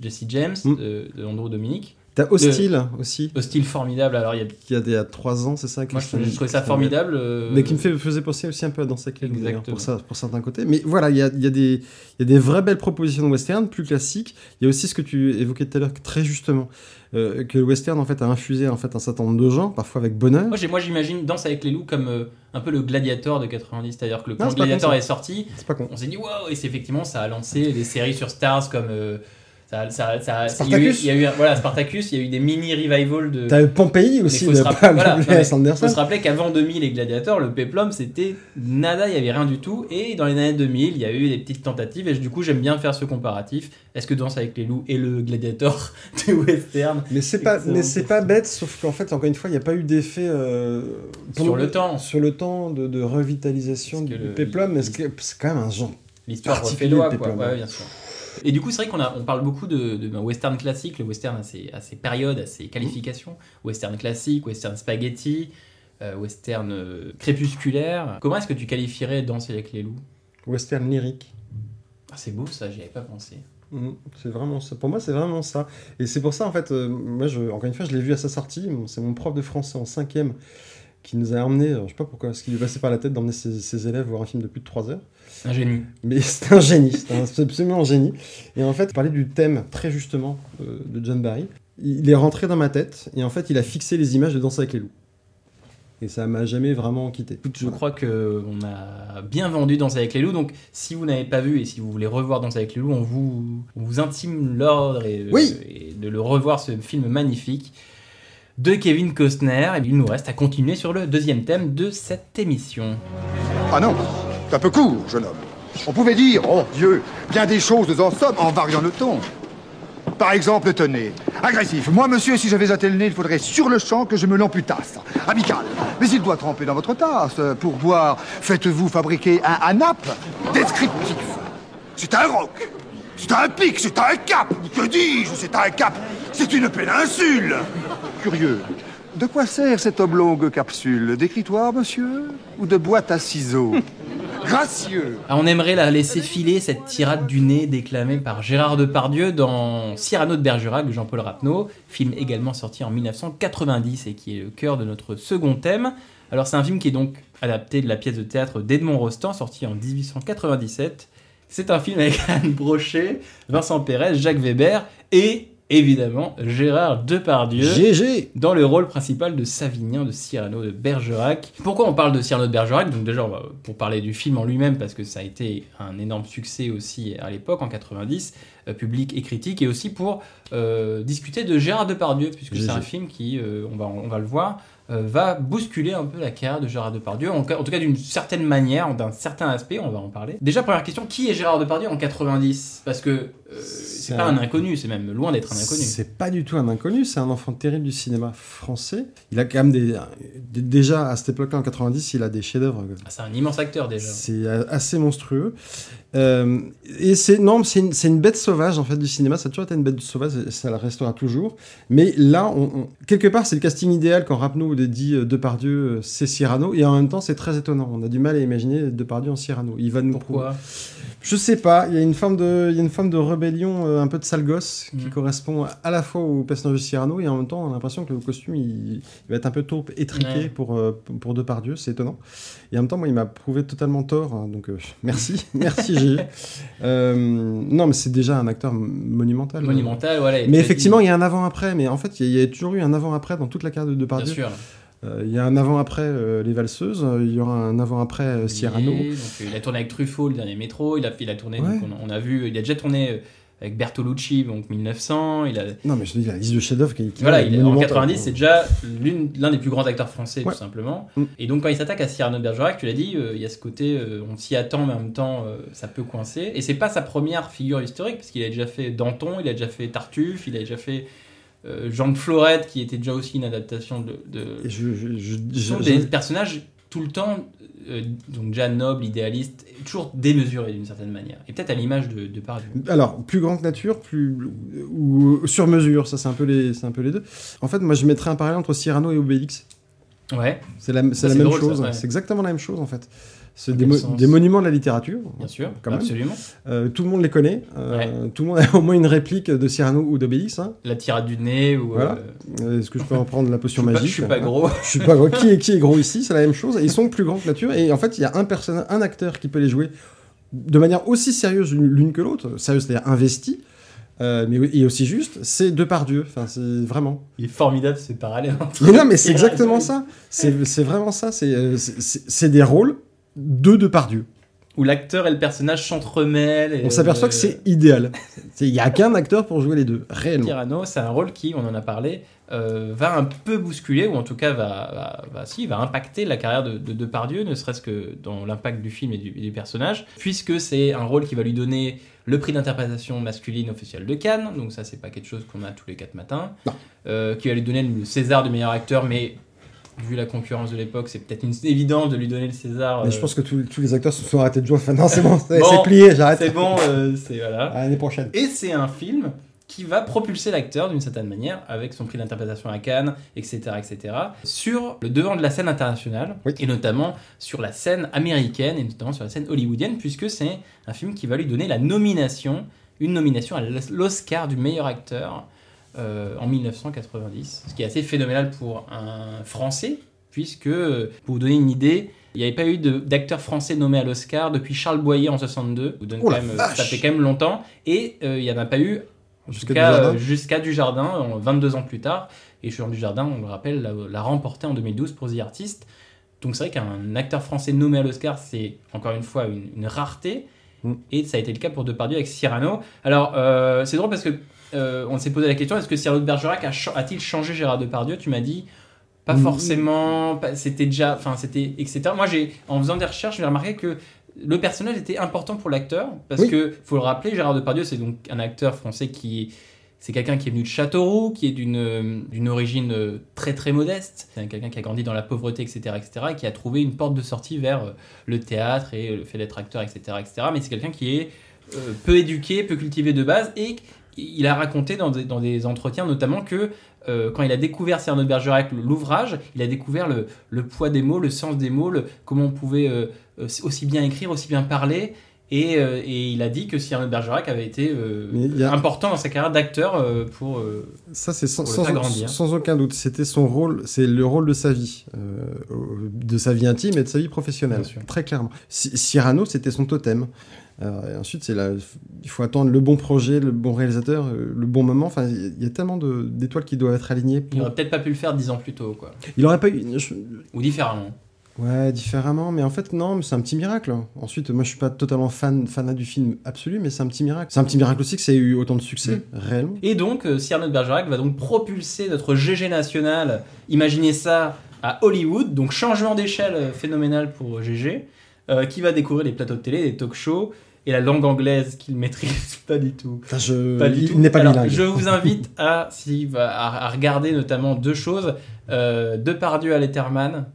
Jesse James, Mm. de, de Andrew Dominique. T'as Hostile aussi, Hostile formidable. Alors, il y a... qui a des à 3 ans, c'est ça moi, je, je trouvais ça formidable. euh, Mais qui me fait, faisait penser aussi un peu à Danse avec les pour, ça, pour certains côtés. Mais voilà, il y a, il y, a des- il y a des vraies belles propositions de western, plus classiques. Il y a aussi ce que tu évoquais tout à l'heure très justement, euh, que le western en fait a infusé en fait un certain nombre de genres, parfois avec bonheur. Moi, j'imagine Danse avec les loups comme euh, un peu le Gladiator de 90. C'est-à-dire que le, Non, quand pas Gladiator con, est sorti, C'est pas con. on s'est dit waouh et c'est effectivement ça a lancé des séries sur Stars comme euh, ça, ça, ça- Spartacus. il y a eu, il y a eu un- voilà Spartacus il y a eu des mini revivals de T'as Pompéi Mais aussi, de rappeler- voilà, non, mais. Anderson. faut se rappeler qu'avant 2000 et Gladiator le peplum c'était nada il y avait rien du tout et dans les années 2000 il y a eu des petites tentatives et du coup j'aime bien faire ce comparatif est-ce que Danse avec les loups et le Gladiator de western? Mais c'est pas, mais c'est pas bête, sauf qu'en fait, encore une fois, il n'y a pas eu d'effet euh, Sur le temps. sur le temps de, de revitalisation Parce du le- peplum. Mais c'est quand même un genre. L'histoire refait loi, quoi. Ouais, bien sûr. Et du coup, c'est vrai qu'on a, on parle beaucoup de, de ben, western classique, le western à ses, à ses périodes, à ses qualifications. Western classique, western spaghetti, euh, western euh, crépusculaire. Comment est-ce que tu qualifierais Danse avec les loups? Western lyrique. Ah, C'est beau ça, j'y avais pas pensé. Mhm, C'est vraiment ça. Pour moi, c'est vraiment ça. Et c'est pour ça, en fait, euh, moi, je, encore une fois, je l'ai vu à sa sortie. C'est mon prof de français en cinquième qui nous a emmené, je sais pas pourquoi, ce qui lui est passé par la tête d'emmener ses, ses élèves voir un film de plus de 3 heures. Un génie. Mais c'est un génie, c'est absolument un génie. Et en fait, parler du thème, très justement, euh, de John Barry, il est rentré dans ma tête, et en fait, il a fixé les images de Danse avec les loups. Et ça m'a jamais vraiment quitté. Je crois que on a bien vendu Danse avec les loups. Donc, si vous n'avez pas vu et si vous voulez revoir Danse avec les loups, on vous, on vous intime l'ordre et, Oui. et de le revoir ce film magnifique de Kevin Costner. Et il nous reste à continuer sur le deuxième thème de cette émission. Ah non, c'est un peu court, jeune homme. On pouvait dire, oh Dieu, bien des choses en somme en variant le ton. Par exemple, tenez, agressif. Moi, monsieur, si j'avais attelé le nez, il faudrait sur le champ que je me l'amputasse. Amical. Mais il doit tremper dans votre tasse. Pour boire, faites-vous fabriquer un anap descriptif. C'est un roc. C'est un pic, c'est un cap. Que dis-je? C'est un cap. C'est une péninsule. Curieux. De quoi sert cette oblongue capsule? D'écritoire, monsieur? Ou de boîte à ciseaux? Gracieux Ah, on aimerait la laisser filer cette tirade du nez déclamée par Gérard Depardieu dans Cyrano de Bergerac de Jean-Paul Rapneau, film également sorti en 1990 et qui est le cœur de notre second thème. Alors c'est un film qui est donc adapté de la pièce de théâtre d'Edmond Rostand, sorti en 1897. C'est un film avec Anne Brochet, Vincent Pérez, Jacques Weber et évidemment Gérard Depardieu. GG dans le rôle principal de Savinien de Cyrano de Bergerac. Pourquoi on parle de Cyrano de Bergerac? Donc déjà, pour parler du film en lui-même, parce que ça a été un énorme succès aussi à l'époque, en 90, euh, public et critique, et aussi pour euh, discuter de Gérard Depardieu, puisque c'est un film qui, euh, on, va, on va le voir, euh, va bousculer un peu la carrière de Gérard Depardieu, en, tout cas d'une certaine manière, d'un certain aspect, on va en parler. Déjà, première question, qui est Gérard Depardieu en 90 Parce que c'est C'est pas un- inconnu, c'est même loin d'être un inconnu. C'est pas du tout un inconnu, c'est un enfant terrible du cinéma français. Il a quand même des. Déjà, à cette époque-là, en 90, il a des chefs-d'œuvre. Ah, c'est un immense acteur déjà. C'est assez monstrueux. Euh, et c'est non, c'est une, bête sauvage en fait du cinéma. Ça a toujours été une bête sauvage, et ça le restera toujours. Mais là, on, on- quelque part, c'est le casting idéal quand Rapneau dit euh, Depardieu, euh, c'est Cyrano, et en même temps, c'est très étonnant. On a du mal à imaginer Depardieu en Cyrano. Il va nous Pourquoi? Je sais pas. Il y a une forme de, il y a une forme de rébellion, euh, un peu de sale gosse, qui Mm. correspond à la fois au personnage de Cyrano et en même temps, on a l'impression que le costume, il, il va être un peu trop étriqué Ouais. pour euh, pour Depardieu. C'est étonnant. Et en même temps, moi, il m'a prouvé totalement tort. hein, donc, euh, merci, merci Gilles. Euh, non, mais c'est déjà un acteur monumental. Monumental, voilà. Mais effectivement, il y a un avant-après. Mais en fait, il y, a- il y a toujours eu un avant-après dans toute la carrière de bien Depardieu. sûr. Euh, il y a un avant-après euh, Les Valseuses. euh, Il y aura un avant-après Cyrano. Donc, il a tourné avec Truffaut, le dernier métro. Il a, il a tourné, Ouais. donc, on, on a vu, il a déjà tourné avec Bertolucci, donc 1900. Il a, Non, mais je te dis, la liste de chefs-d'œuvre qui, qui voilà, est en monumentale. 90, c'est déjà l'un des plus grands acteurs français, Ouais. tout simplement. Mm. Et donc, quand il s'attaque à Cyrano de Bergerac, tu l'as dit, euh, il y a ce côté, euh, on s'y attend, mais en même temps, euh, ça peut coincer. Et c'est pas sa première figure historique, parce qu'il a déjà fait Danton, il a déjà fait Tartuffe, il a déjà fait Jean de Florette, qui était déjà aussi une adaptation de- de, Et je, je, je- Ce sont des personnages tout le temps, euh, donc déjà nobles, idéalistes, et toujours démesurés d'une certaine manière. Et peut-être à l'image de, de Pardieu. Alors, plus grand que nature, plus ou sur mesure, ça c'est un peu les, un peu les deux. En fait, moi je mettrais un parallèle entre Cyrano et Obélix. Ouais, C'est la, même drôle, chose. ouais. C'est exactement la même chose en fait. C'est des, mo- monuments de la littérature. Bien sûr, Quand même. absolument. Euh, tout le monde les connaît. Euh, Tout le monde a au moins une réplique de Cyrano ou d'Obélix. hein. La tirade du nez ou. Voilà. euh, Est-ce que je peux en prendre la potion pas- magique Je suis pas gros. Je suis pas gros. Qui est, qui est gros ici C'est la même chose. Ils sont plus grands que nature. Et en fait, il y a un un acteur qui peut les jouer de manière aussi sérieuse l'une que l'autre. Sérieuse, c'est-à-dire investi. euh, mais et aussi juste, c'est Depardieu. Enfin, c'est vraiment. Il est formidable ce parallèle. Mais non, mais c'est exactement ça. C'est c'est vraiment ça. C'est c'est- c'est c'est des rôles de Depardieu. Où l'acteur et le personnage s'entremêlent. et, On s'aperçoit que c'est idéal. Il y a qu'un acteur pour jouer les deux, réellement. Cyrano, c'est un rôle qui, on en a parlé, euh, va un peu bousculer, ou en tout cas va, va, va- si, va impacter la carrière de, de Depardieu, ne serait-ce que dans l'impact du film et du, et du personnage, puisque c'est un rôle qui va lui donner le prix d'interprétation masculine officiel de Cannes, donc ça c'est pas quelque chose qu'on a tous les quatre matins. Euh, qui va lui donner le César de meilleur acteur, mais vu la concurrence de l'époque, c'est peut-être une évidence de lui donner le César. Mais je euh, pense que tous, tous les acteurs se sont arrêtés de jouer. Enfin, non, c'est bon, c'est Bon, plié, j'arrête. c'est bon, euh, c'est voilà. À l'année prochaine. Et c'est un film qui va propulser l'acteur d'une certaine manière, avec son prix d'interprétation à Cannes, etc., etc., sur le devant de la scène internationale, Oui. et notamment sur la scène américaine, et notamment sur la scène hollywoodienne, puisque c'est un film qui va lui donner la nomination, une nomination à l'Oscar du meilleur acteur euh, en 1990, ce qui est assez phénoménal pour un Français, puisque, pour vous donner une idée, il n'y avait pas eu d'acteur français nommé à l'Oscar depuis Charles Boyer en 62. Je vous donne Oh quand même, ça fait quand même longtemps. Et euh, il n'y en a pas eu Jusqu'à jusqu'à Dujardin. euh, jusqu'à Dujardin, en 22 ans plus tard. Et Jean Dujardin, on le rappelle, l'a, l'a remporté en 2012 pour The Artist. Donc c'est vrai qu'un acteur français nommé à l'Oscar, c'est encore une fois une, une rareté. Mm. Et ça a été le cas pour Depardieu avec Cyrano. Alors, euh, c'est drôle parce que euh, on s'est posé la question est-ce que de Bergerac a-t-il changé Gérard Depardieu? Tu m'as dit pas Mm. forcément, pas- c'était déjà, enfin c'était, etc. Moi, j'ai, en faisant des recherches, j'ai remarqué que le personnage était important pour l'acteur parce Oui. que faut le rappeler, Gérard Depardieu, c'est donc un acteur français qui c'est quelqu'un qui est venu de Châteauroux, qui est d'une d'une origine euh, très très modeste. C'est quelqu'un qui a grandi dans la pauvreté, etc., etc., et qui a trouvé une porte de sortie vers euh, le théâtre et le fait d'être acteur, etc., etc. Mais c'est quelqu'un qui est euh, peu éduqué, peu cultivé de base, et il a raconté dans des, dans des entretiens notamment que euh, quand il a découvert Cyrano de Bergerac, l'ouvrage, il a découvert le, le poids des mots, le sens des mots, le- comment on pouvait euh, euh, aussi bien écrire, aussi bien parler. Et, euh, et il a dit que Cyrano de Bergerac avait été euh, a- important dans sa carrière d'acteur euh, pour. Ça, c'est sans, sans- sans aucun doute. C'était son rôle, c'est le rôle de sa vie, de sa vie intime et de sa vie professionnelle, très clairement. Cyrano, c'était son totem. Euh, et ensuite, c'est la, il faut attendre le bon projet, le bon réalisateur, euh, le bon moment. Enfin, il y a tellement de- d'étoiles qui doivent être alignées. il Pour... aurait peut-être pas pu le faire dix ans plus tôt, quoi. Il aurait pas eu. je- Ou différemment. Ouais, différemment, mais en fait, non, mais c'est un petit miracle. Ensuite, moi, je suis pas totalement fan, fanat du film absolu, mais c'est un petit miracle. C'est un petit miracle aussi que ça ait eu autant de succès, Mm. réellement. Et donc, euh, Cyrano de Bergerac va donc propulser notre GG national. Imaginez ça à Hollywood, donc changement d'échelle phénoménal pour GG, euh, qui va découvrir les plateaux de télé, les talk shows et la langue anglaise qu'il maîtrise pas du tout. Enfin, je... Pas du il tout. n'est pas Alors, bilingue. Je vous invite à, si, à, à regarder notamment deux choses. Euh, Depardieu à Letterman.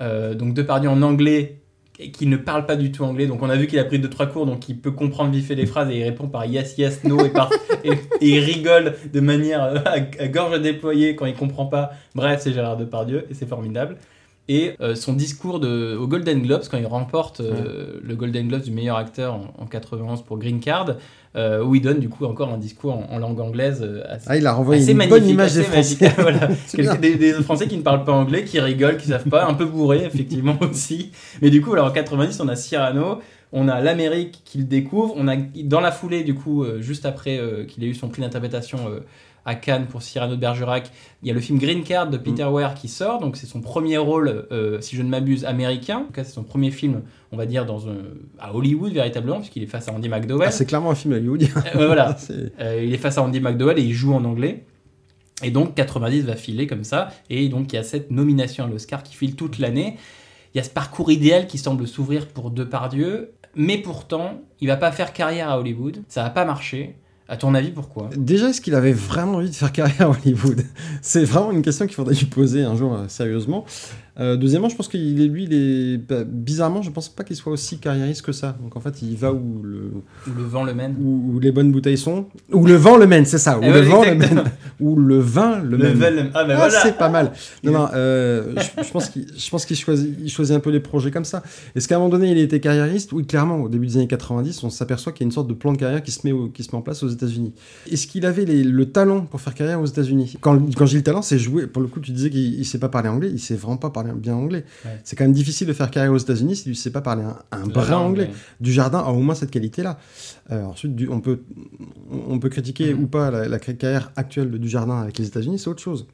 Euh, donc Depardieu en anglais et qui ne parle pas du tout anglais. Donc on a vu qu'il a pris deux trois cours, donc il peut comprendre vite fait les phrases et il répond par yes, yes, no et, par, et, et il rigole de manière euh, à, à gorge déployée quand il comprend pas. Bref, c'est Gérard Depardieu et c'est formidable. Et euh, son discours de, au Golden Globes, quand il remporte euh, le Golden Globes du meilleur acteur en, en 91 pour Green Card, euh, où il donne du coup encore un discours en, en langue anglaise assez, Ah, il a renvoyé une bonne image des Français. Voilà. Des, des Français qui ne parlent pas anglais, qui rigolent, qui savent pas, un peu bourrés effectivement aussi. Mais du coup, alors en 90, on a Cyrano, on a l'Amérique qui le découvre, on a dans la foulée du coup, juste après qu'il ait eu son prix d'interprétation à Cannes pour Cyrano de Bergerac, il y a le film Green Card de Peter Mm. Weir qui sort, donc c'est son premier rôle, euh, si je ne m'abuse, américain. En tout cas, c'est son premier film, on va dire, dans un, à Hollywood véritablement, puisqu'il est face à Andy McDowell. Ah, c'est clairement un film hollywoodien. Euh, voilà, euh, il est face à Andy McDowell et il joue en anglais. Et donc 90 va filer comme ça. Et donc il y a cette nomination à l'Oscar qui file toute l'année. Il y a ce parcours idéal qui semble s'ouvrir pour Depardieu. Mais pourtant, il va pas faire carrière à Hollywood. Ça va pas marcher. À ton avis, pourquoi? Déjà, est-ce qu'il avait vraiment envie de faire carrière à Hollywood? C'est vraiment une question qu'il faudrait lui poser un jour euh, sérieusement. Euh, deuxièmement, je pense qu'il est lui, il est bah, bizarrement, je pense pas qu'il soit aussi carriériste que ça. Donc en fait, il va où le Où le vent le mène. où, où les bonnes bouteilles sont, où le vent le mène, c'est ça, où Eh le vent le mène, où le vin le, mène. vent- Ah, ben Ah, voilà. c'est pas mal. Non, non, euh, je, je pense qu'il, je pense qu'il choisit, il choisit un peu les projets comme ça. Est-ce qu'à un moment donné, il était carriériste? Oui, clairement, au début des années 90, on s'aperçoit qu'il y a une sorte de plan de carrière qui se met, au- qui se met en place aux États-Unis. Est-ce qu'il avait les- le talent pour faire carrière aux États-Unis? Quand, quand j'ai le talent, c'est jouer. Pour le coup, tu disais qu'il il sait pas parler anglais, il sait vraiment pas parler bien anglais. Ouais. C'est quand même difficile de faire carrière aux États-Unis si tu sais pas parler un, brin anglais. Du jardin a au moins cette qualité-là. Euh, ensuite, du- on peut, on peut critiquer Mhm. ou pas la, la carrière actuelle de Dujardin avec les États-Unis, c'est autre chose.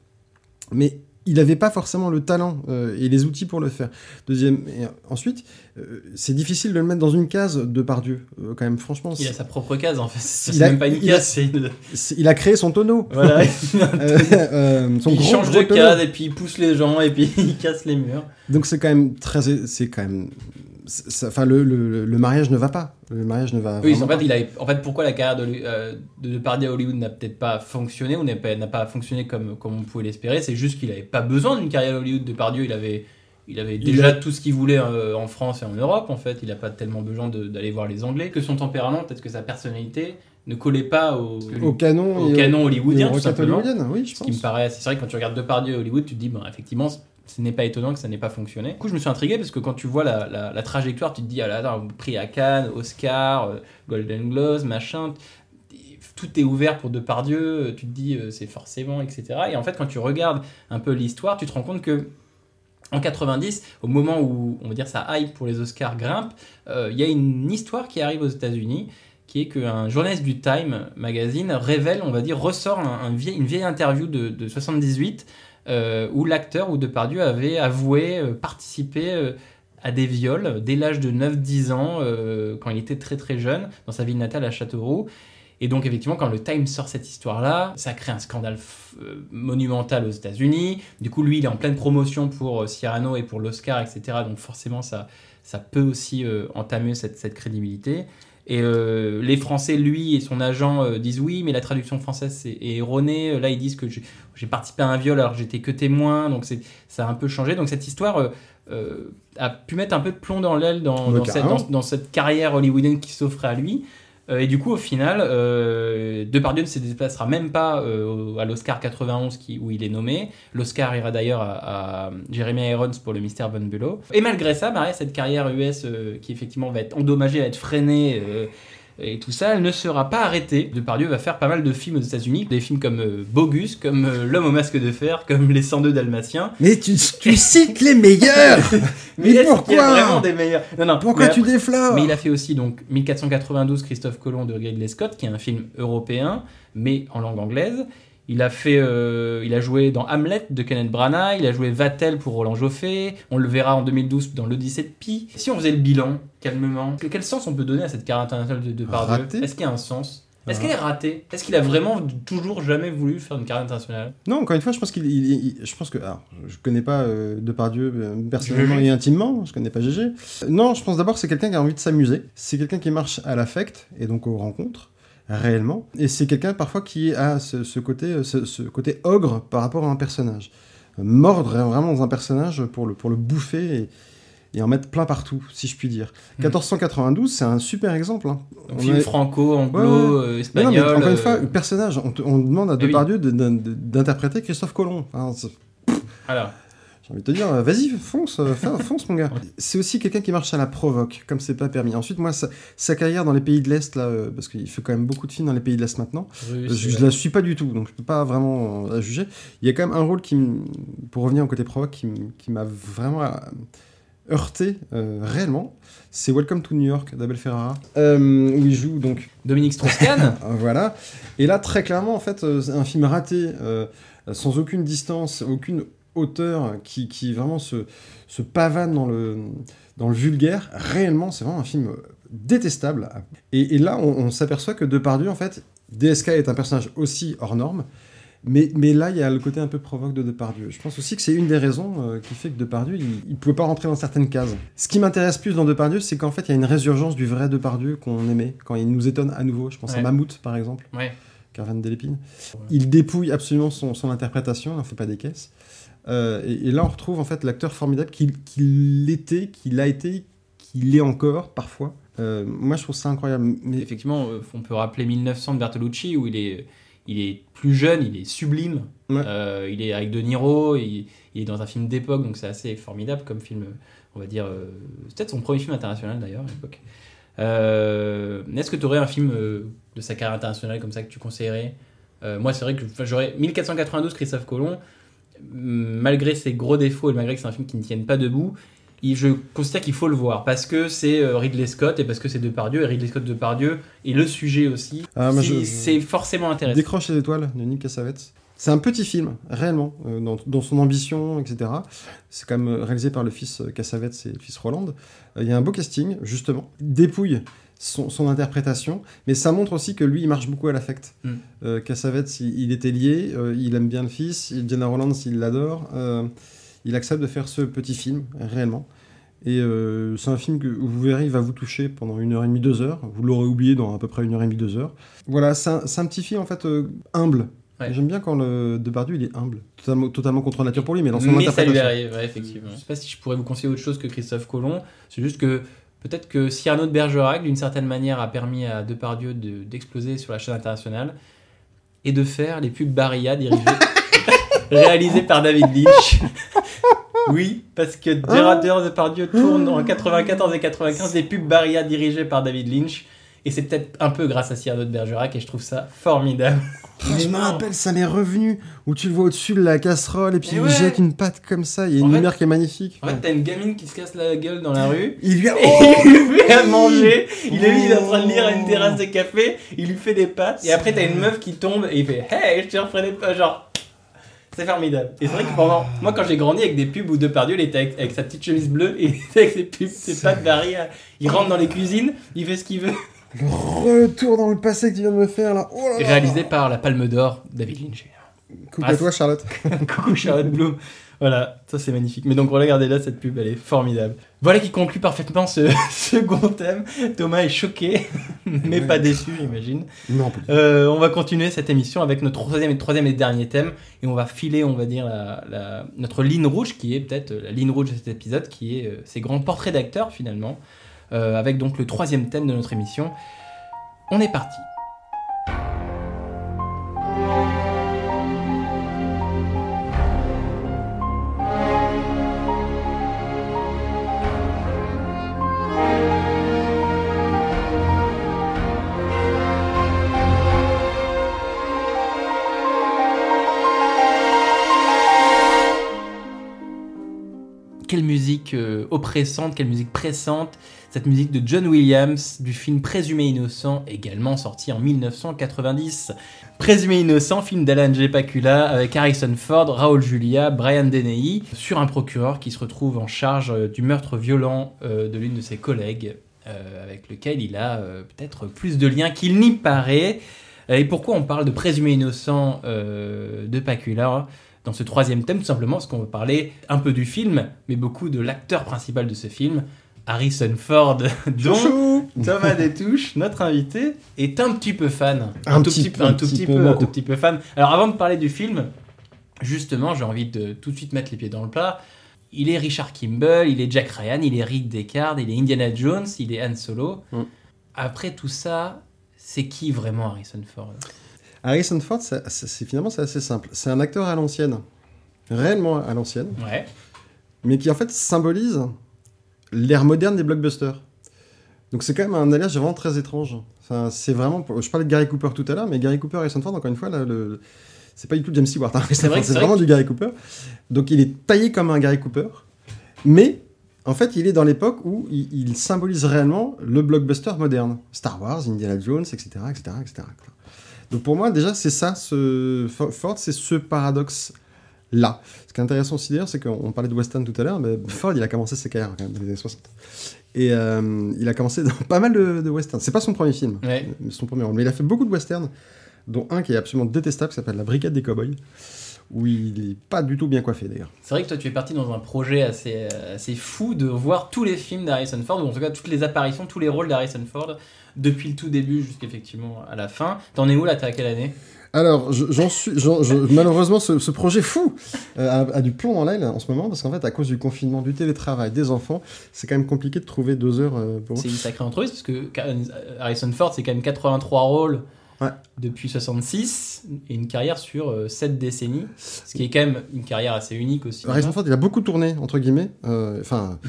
Mais il n'avait pas forcément le talent euh, et les outils pour le faire. Deuxième, et ensuite, euh, c'est difficile de le mettre dans une case de Pardieu. Euh, quand même, franchement, Il a sa propre case en fait. C'est même pas une il case, une- il a créé son tonneau. Voilà. Son il gros, change gros de tonneau. case et puis il pousse les gens et puis il casse les murs. Donc c'est quand même très, c'est quand même, enfin le, le, le mariage ne va pas. Le mariage ne va. Oui, en pas. fait, il a, en fait, pourquoi la carrière de, euh, de Depardieu à Hollywood n'a peut-être pas fonctionné ou n'a pas, pas fonctionné comme, comme on pouvait l'espérer, c'est juste qu'il n'avait pas besoin d'une carrière à Hollywood. Depardieu, il avait, il avait Il déjà a- tout ce qu'il voulait euh, en France et en Europe, en fait. Il n'a pas tellement besoin d'aller voir les Anglais. Que son tempérament, peut-être que sa personnalité ne collait pas au, au canon, au canon hollywoodien, tout simplement. hollywoodiennes, oui, je Ce qui me paraît, c'est vrai que quand tu regardes Depardieu à Hollywood, tu te dis, ben, effectivement, ce n'est pas étonnant que ça n'ait pas fonctionné. Du coup, je me suis intrigué parce que quand tu vois la, la- trajectoire, tu te dis, ah là, attends, prix à Cannes, Oscar, euh, Golden Globes, machin, tout est ouvert pour Depardieu, euh, tu te dis, euh, c'est forcément, etc. Et en fait, quand tu regardes un peu l'histoire, tu te rends compte que en 90, au moment où on va dire ça hype pour les Oscars grimpe, il y a une histoire qui arrive aux États-Unis qui est qu'un journaliste du Time magazine révèle, on va dire, ressort un- un une vieille interview de, de 78 euh, où l'acteur ou Depardieu avait avoué euh, participer euh, à des viols dès l'âge de 9-10 ans, euh, quand il était très très jeune, dans sa ville natale à Châteauroux. Et donc, effectivement, quand le Time sort cette histoire-là, ça crée un scandale monumental aux États-Unis. Du coup, lui, il est en pleine promotion pour Cyrano et pour l'Oscar, etc. Donc, forcément, ça, ça peut aussi entamer cette crédibilité. Et euh, les Français, lui et son agent euh, disent oui, mais la traduction française est, est erronée. Là, ils disent que j'ai participé à un viol alors que j'étais que témoin, donc c'est- ça a un peu changé. Donc cette histoire euh, euh, a pu mettre un peu de plomb dans l'aile dans- dans cette carrière hollywoodienne qui s'offrait à lui. Euh, et du coup, au final, euh, Depardieu ne se déplacera même pas euh, à l'Oscar 91 qui, où il est nommé. L'Oscar ira d'ailleurs à, Jeremy Irons pour le Mystère Von Bello. Et malgré ça, Maria, cette carrière US qui effectivement va être endommagée, va être freinée et tout ça, elle ne sera pas arrêtée. Depardieu va faire pas mal de films aux États-Unis, des films comme euh, Bogus, comme euh, L'homme au masque de fer, comme Les 102 Dalmatiens. Mais tu, tu cites les meilleurs Mais pourquoi qu'il y a vraiment des meilleurs? Non, non. Pourquoi tu après- déflores? mais il a fait aussi donc 1492 Christophe Colomb de Ridley Scott, qui est un film européen, mais en langue anglaise. Il a fait, euh, il a joué dans Hamlet de Kenneth Branagh. Il a joué Vatel pour Roland Joffé. On le verra en 2012 dans l'Odyssée de Pi. Si on faisait le bilan calmement, que- quel sens on peut donner à cette carrière internationale de Depardieu Raté Est-ce qu'il y a un sens Est-ce Ah. qu'elle est ratée Est-ce qu'il a vraiment toujours jamais voulu faire une carrière internationale? Non, encore une fois, je pense qu'il, il- il- je pense que, alors, je connais pas euh, Depardieu euh, personnellement GG. et intimement, je connais pas GG. Euh, Non, je pense d'abord que c'est quelqu'un qui a envie de s'amuser. C'est quelqu'un qui marche à l'affect et donc aux rencontres réellement. Et c'est quelqu'un parfois qui a ce, ce côté, euh, ce, ce côté ogre par rapport à un personnage. Euh, Mordre vraiment dans un personnage pour le, pour le bouffer et, et en mettre plein partout, si je puis dire. Hmm. 1492, c'est un super exemple. hein. Donc, On film est- franco, anglo, Ouais, ouais. euh, Mais non, espagnol. mais encore une fois, personnage, on, te- on demande à Eh oui. Depardieu de- de- de- d'interpréter Christophe Colomb. Enfin, voilà. J'ai envie de te dire, euh, vas-y, fonce, euh, fonce mon gars. C'est aussi quelqu'un qui marche à la provoque, comme c'est pas permis. Ensuite, moi, sa, sa carrière dans les pays de l'Est, là, euh, parce qu'il fait quand même beaucoup de films dans les pays de l'Est maintenant, je, je la suis pas du tout, donc je peux pas vraiment la juger. Il y a quand même un rôle qui, pour revenir au côté provoque, qui, qui m'a vraiment heurté euh, réellement. C'est Welcome to New York d'Abel Ferrara, euh, où il joue donc Dominique Strauss-Kahn. Voilà. Et là, très clairement, en fait, c'est un film raté, euh, sans aucune distance, aucune hauteur, qui, qui vraiment se, se pavane dans le, dans le vulgaire. Réellement, c'est vraiment un film détestable. Et, et là, on, on s'aperçoit que Depardieu, en fait, DSK est un personnage aussi hors norme. Mais, mais là, il y a le côté un peu provoque de Depardieu. Je pense aussi que c'est une des raisons euh, qui fait que Depardieu, il ne pouvait pas rentrer dans certaines cases. Ce qui m'intéresse plus dans Depardieu, c'est qu'en fait, il y a une résurgence du vrai Depardieu qu'on aimait, quand il nous étonne à nouveau. Je pense à. Mammouth, par exemple. Ouais. Carvan Delépine. Il dépouille absolument son, son interprétation, il n'en fait pas des caisses. Euh, et, et là, on retrouve en fait l'acteur formidable qu'il qu'il était, qu'il a été, qu'il est encore parfois. Euh, moi, je trouve ça incroyable. Mais Effectivement, euh, on peut rappeler 1900 de Bertolucci où il est, il est plus jeune, il est sublime. Ouais. Euh, il est avec De Niro, il, il est dans un film d'époque, donc c'est assez formidable comme film, on va dire. c'est peut-être son premier film international d'ailleurs à l'époque. Est-ce que tu aurais un film de sa carrière internationale comme ça que tu conseillerais? Moi, c'est vrai que j'aurais 1492 Christophe Colomb, malgré ses gros défauts et malgré que c'est un film qui ne tienne pas debout. il- Je considère qu'il faut le voir parce que c'est euh, Ridley Scott et parce que c'est Depardieu et Ridley Scott Depardieu et le sujet aussi. Ah, c'est forcément intéressant. Décroche les étoiles de Nick Cassavetes. C'est un petit film, réellement, euh, dans, dans son ambition, etc. C'est quand même euh, réalisé par le fils Cassavetes et le fils Roland. Euh, Il y a un beau casting, justement. Il dépouille son, son interprétation, mais ça montre aussi que lui, il marche beaucoup à l'affect. Mm. Euh, Cassavetes, il, il était lié, euh, il aime bien le fils, Diana Rollins, il l'adore. euh, il accepte de faire ce petit film, réellement. Et euh, c'est un film que vous verrez, il va vous toucher pendant une heure et demie, deux heures. Vous l'aurez oublié dans à peu près une heure et demie, deux heures. Voilà, c'est un, petit film en fait euh, humble. Ouais. J'aime bien quand le Depardieu il est humble, totalement, totalement contre nature pour lui, mais dans son Mais ça lui interprétation. arrive, ouais, effectivement. Je sais pas si je pourrais vous conseiller autre chose que Christophe Colomb. C'est juste que peut-être que Cyrano de Bergerac, d'une certaine manière, a permis à Depardieu de- d'exploser sur la chaîne internationale et de faire les pubs Barilla dirigées, réalisées par David Lynch. Oui, parce que Gérard Depardieu tourne en 94 et 95 des pubs Barilla dirigées par David Lynch. Et c'est peut-être un peu grâce à Cyrano de Bergerac et je trouve ça formidable. Ah, je me rappelle, ça m'est revenu, où tu le vois au-dessus de la casserole et puis Et il ouais. jette une patte comme ça, il y a En une fait- lumière qui est magnifique. En fait, t'as une gamine qui se casse la gueule dans la rue. Il lui a... Et il lui fait à manger, il est lui, il est en train de lire à une terrasse de café, il lui fait des pâtes, et après t'as une meuf qui tombe et il fait Hey, je te referai des pâtes, genre. C'est formidable. Et c'est vrai que pendant. Moi, quand j'ai grandi avec des pubs où Depardieu, il était avec, avec sa petite chemise bleue et il était avec ses pubs, ses pâtes variées. Il rentre dans les cuisines, il fait ce qu'il veut. Le retour dans le passé que tu viens de me faire là. Oh là là. Réalisé par la Palme d'Or, David Lynch. Coucou Ah, à toi Charlotte. Coucou Charlotte Bloom. Voilà, ça c'est magnifique. Mais donc regardez là, cette pub, elle est formidable. Voilà qui conclut parfaitement ce second thème. Thomas est choqué, mais Ouais. pas déçu, j'imagine. Non, plus. Euh, on va continuer cette émission avec notre troisième et, troisième et dernier thème. Et on va filer, on va dire, la, la- notre ligne rouge, qui est peut-être la ligne rouge de cet épisode, qui est euh, ces grands portraits d'acteurs finalement. Euh, avec donc le troisième thème de notre émission. On est parti. Quelle musique euh, oppressante, quelle musique pressante. Cette musique de John Williams du film Présumé innocent, également sorti en 1990. Présumé innocent, film d'Alan J. Pakula avec Harrison Ford, Raoul Julia, Brian Dennehy, sur un procureur qui se retrouve en charge euh, du meurtre violent euh, de l'une de ses collègues, avec lequel il a peut-être plus de liens qu'il n'y paraît. Et pourquoi on parle de Présumé innocent de Pakula dans ce troisième thème, tout simplement parce qu'on va parler un peu du film, mais beaucoup de l'acteur principal de ce film, Harrison Ford, dont Chouchou. Thomas Détouche, notre invité, est un petit peu fan. Un tout petit petit, peu, un tout petit petit peu, peu, un beaucoup. tout petit peu fan. Alors avant de parler du film, justement, j'ai envie de tout de suite mettre les pieds dans le plat. Il est Richard Kimball, il est Jack Ryan, il est Rick Deckard, il est Indiana Jones, il est Han Solo. Mm. Après tout ça, c'est qui vraiment Harrison Ford? Harrison Ford, c'est finalement c'est assez simple. C'est un acteur à l'ancienne, réellement à l'ancienne, Ouais. mais qui en fait symbolise l'ère moderne des blockbusters. Donc c'est quand même un alliage vraiment très étrange. Enfin, c'est vraiment. Je parlais de Gary Cooper tout à l'heure, mais Gary Cooper et Harrison Ford, encore une fois, là, le... c'est pas du tout James Stewart. hein. C'est vrai vraiment vrai du Gary Cooper. Donc il est taillé comme un Gary Cooper, mais en fait il est dans l'époque où il, il symbolise réellement le blockbuster moderne. Star Wars, Indiana Jones, etc. etc., etc. Donc pour moi, déjà, c'est ça, ce... Ford, c'est ce paradoxe là. Ce qui est intéressant aussi d'ailleurs, c'est qu'on parlait de western tout à l'heure, mais Ford, il a commencé sa carrière quand même dans les années 60. Et euh, il a commencé dans pas mal de, de westerns. C'est pas son premier film, Ouais. son premier rôle. Mais il a fait beaucoup de westerns, dont un qui est absolument détestable, qui s'appelle La Brigade des Cowboys, où il est pas du tout bien coiffé d'ailleurs. C'est vrai que toi, tu es parti dans un projet assez, euh, assez fou de voir tous les films d'Harrison Ford, ou en tout cas toutes les apparitions, tous les rôles d'Harrison Ford, depuis le tout début jusqu'effectivement à la fin. T'en es où là? T'es à quelle année? Alors, je- j'en suis, je- malheureusement, ce, ce projet fou euh, a, a du plomb dans l'aile en ce moment, parce qu'en fait, à cause du confinement, du télétravail, des enfants, c'est quand même compliqué de trouver deux heures euh, pour. C'est une sacrée entreprise, parce que Harrison Ford, c'est quand même 83 rôles Ouais. depuis 66, et une carrière sur 7 décennies, ce qui est quand même une carrière assez unique aussi. Harrison Ford, il a beaucoup tourné, entre guillemets. euh, Enfin,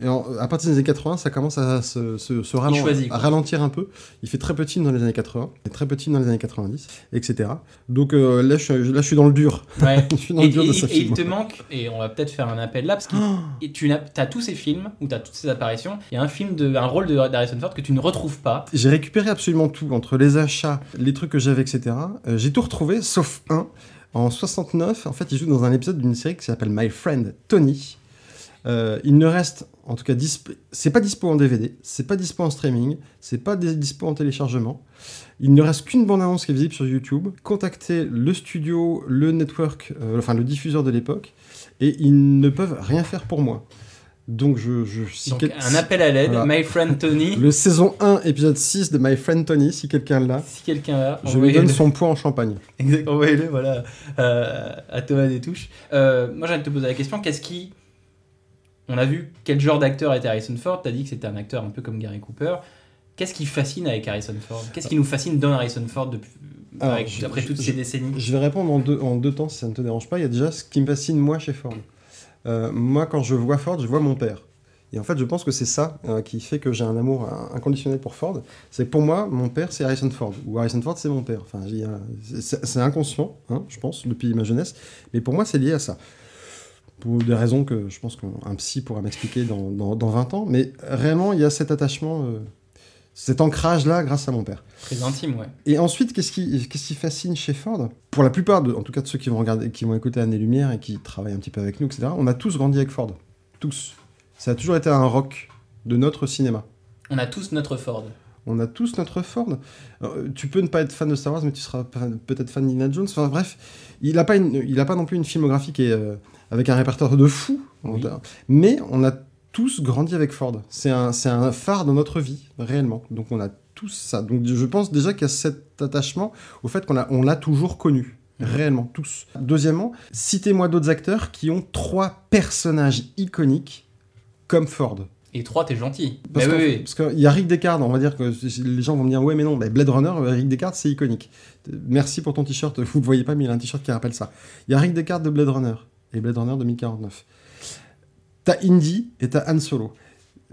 et en- à partir des années 80, ça commence à se, se- se ralen- choisit, quoi. à ralentir un peu. Il fait très films dans les années 80, et très films dans les années 90, etc. Donc euh, là, je, suis- là, je suis dans le dur. Ouais. je suis dans Et, le dur de ce et film. il te manque, et on va peut-être faire un appel là, parce que et tu as tous ces films, ou tu as toutes ces apparitions, il y a un film, de, un rôle de Ford que tu ne retrouves pas. J'ai récupéré absolument tout, entre les achats, les trucs que j'avais, etc. Euh, J'ai tout retrouvé, sauf un. En 69, en fait, il joue dans un épisode d'une série qui s'appelle My Friend Tony. Euh, il ne reste, en tout cas, c'est pas dispo en DVD, c'est pas dispo en streaming, c'est pas dis- dispo en téléchargement. Il ne reste qu'une bande-annonce qui est visible sur YouTube. Contactez le studio, le network, euh, enfin le diffuseur de l'époque, et ils ne peuvent rien faire pour moi. Donc, je. je si Donc quel- un appel à l'aide, Voilà. My Friend Tony. Le saison 1, épisode 6 de My Friend Tony, si quelqu'un l'a. Si quelqu'un l'a, Je lui donne son poids en champagne. Exact, envoyez-le, voilà, euh, à Thomas Détouche. Euh, moi, j'ai envie de te poser la question qu'est-ce qui. On a vu quel genre d'acteur était Harrison Ford, t'as dit que c'était un acteur un peu comme Gary Cooper. Qu'est-ce qui fascine avec Harrison Ford? Qu'est-ce qui nous fascine dans Harrison Ford depuis, Alors, avec- je- après je- toutes je- ces décennies? Je vais répondre en deux, en deux temps si ça ne te dérange pas. Il y a déjà ce qui me fascine moi chez Ford. Euh, moi, quand je vois Ford, je vois mon père. Et en fait, je pense que c'est ça euh, qui fait que j'ai un amour inconditionnel pour Ford. C'est que pour moi, mon père, c'est Harrison Ford. Ou Harrison Ford, c'est mon père. Enfin, euh, c'est c'est inconscient, hein, je pense, depuis ma jeunesse. Mais pour moi, c'est lié à ça. Pour des raisons que je pense qu'un psy pourra m'expliquer dans, dans, dans 20 ans. Mais réellement, il y a cet attachement, euh, cet ancrage-là grâce à mon père. Très intime, ouais. Et ensuite, qu'est-ce qui, qu'est-ce qui fascine chez Ford? Pour la plupart, de, en tout cas de ceux qui vont regarder, qui vont écouter Année Lumière et qui travaillent un petit peu avec nous, etc., on a tous grandi avec Ford. Tous. Ça a toujours été un rock de notre cinéma. On a tous notre Ford. On a tous notre Ford. Euh, tu peux ne pas être fan de Star Wars, mais tu seras peut-être fan d'Indiana Jones. Enfin bref, il n'a pas, une- il a pas non plus une filmographie qui est, euh, avec un répertoire de fou. Oui. Mais on a tous grandi avec Ford. C'est un, c'est un phare dans notre vie, réellement. Donc on a tous ça. Donc je pense déjà qu'il y a cet attachement au fait qu'on l'a on l'a toujours connu. Réellement, tous. Deuxièmement, citez-moi d'autres acteurs qui ont trois personnages iconiques comme Ford. Et 3, t'es gentil. Parce oui, oui. qu'il y a Rick Deckard, on va dire que les gens vont me dire ouais mais non, bah, Blade Runner, euh, Rick Deckard c'est iconique. Merci pour ton t-shirt, vous ne voyez pas mais il a un t-shirt qui rappelle ça. Il y a Rick Deckard de Blade Runner et Blade Runner 2049. T'as Indy et t'as Han Solo.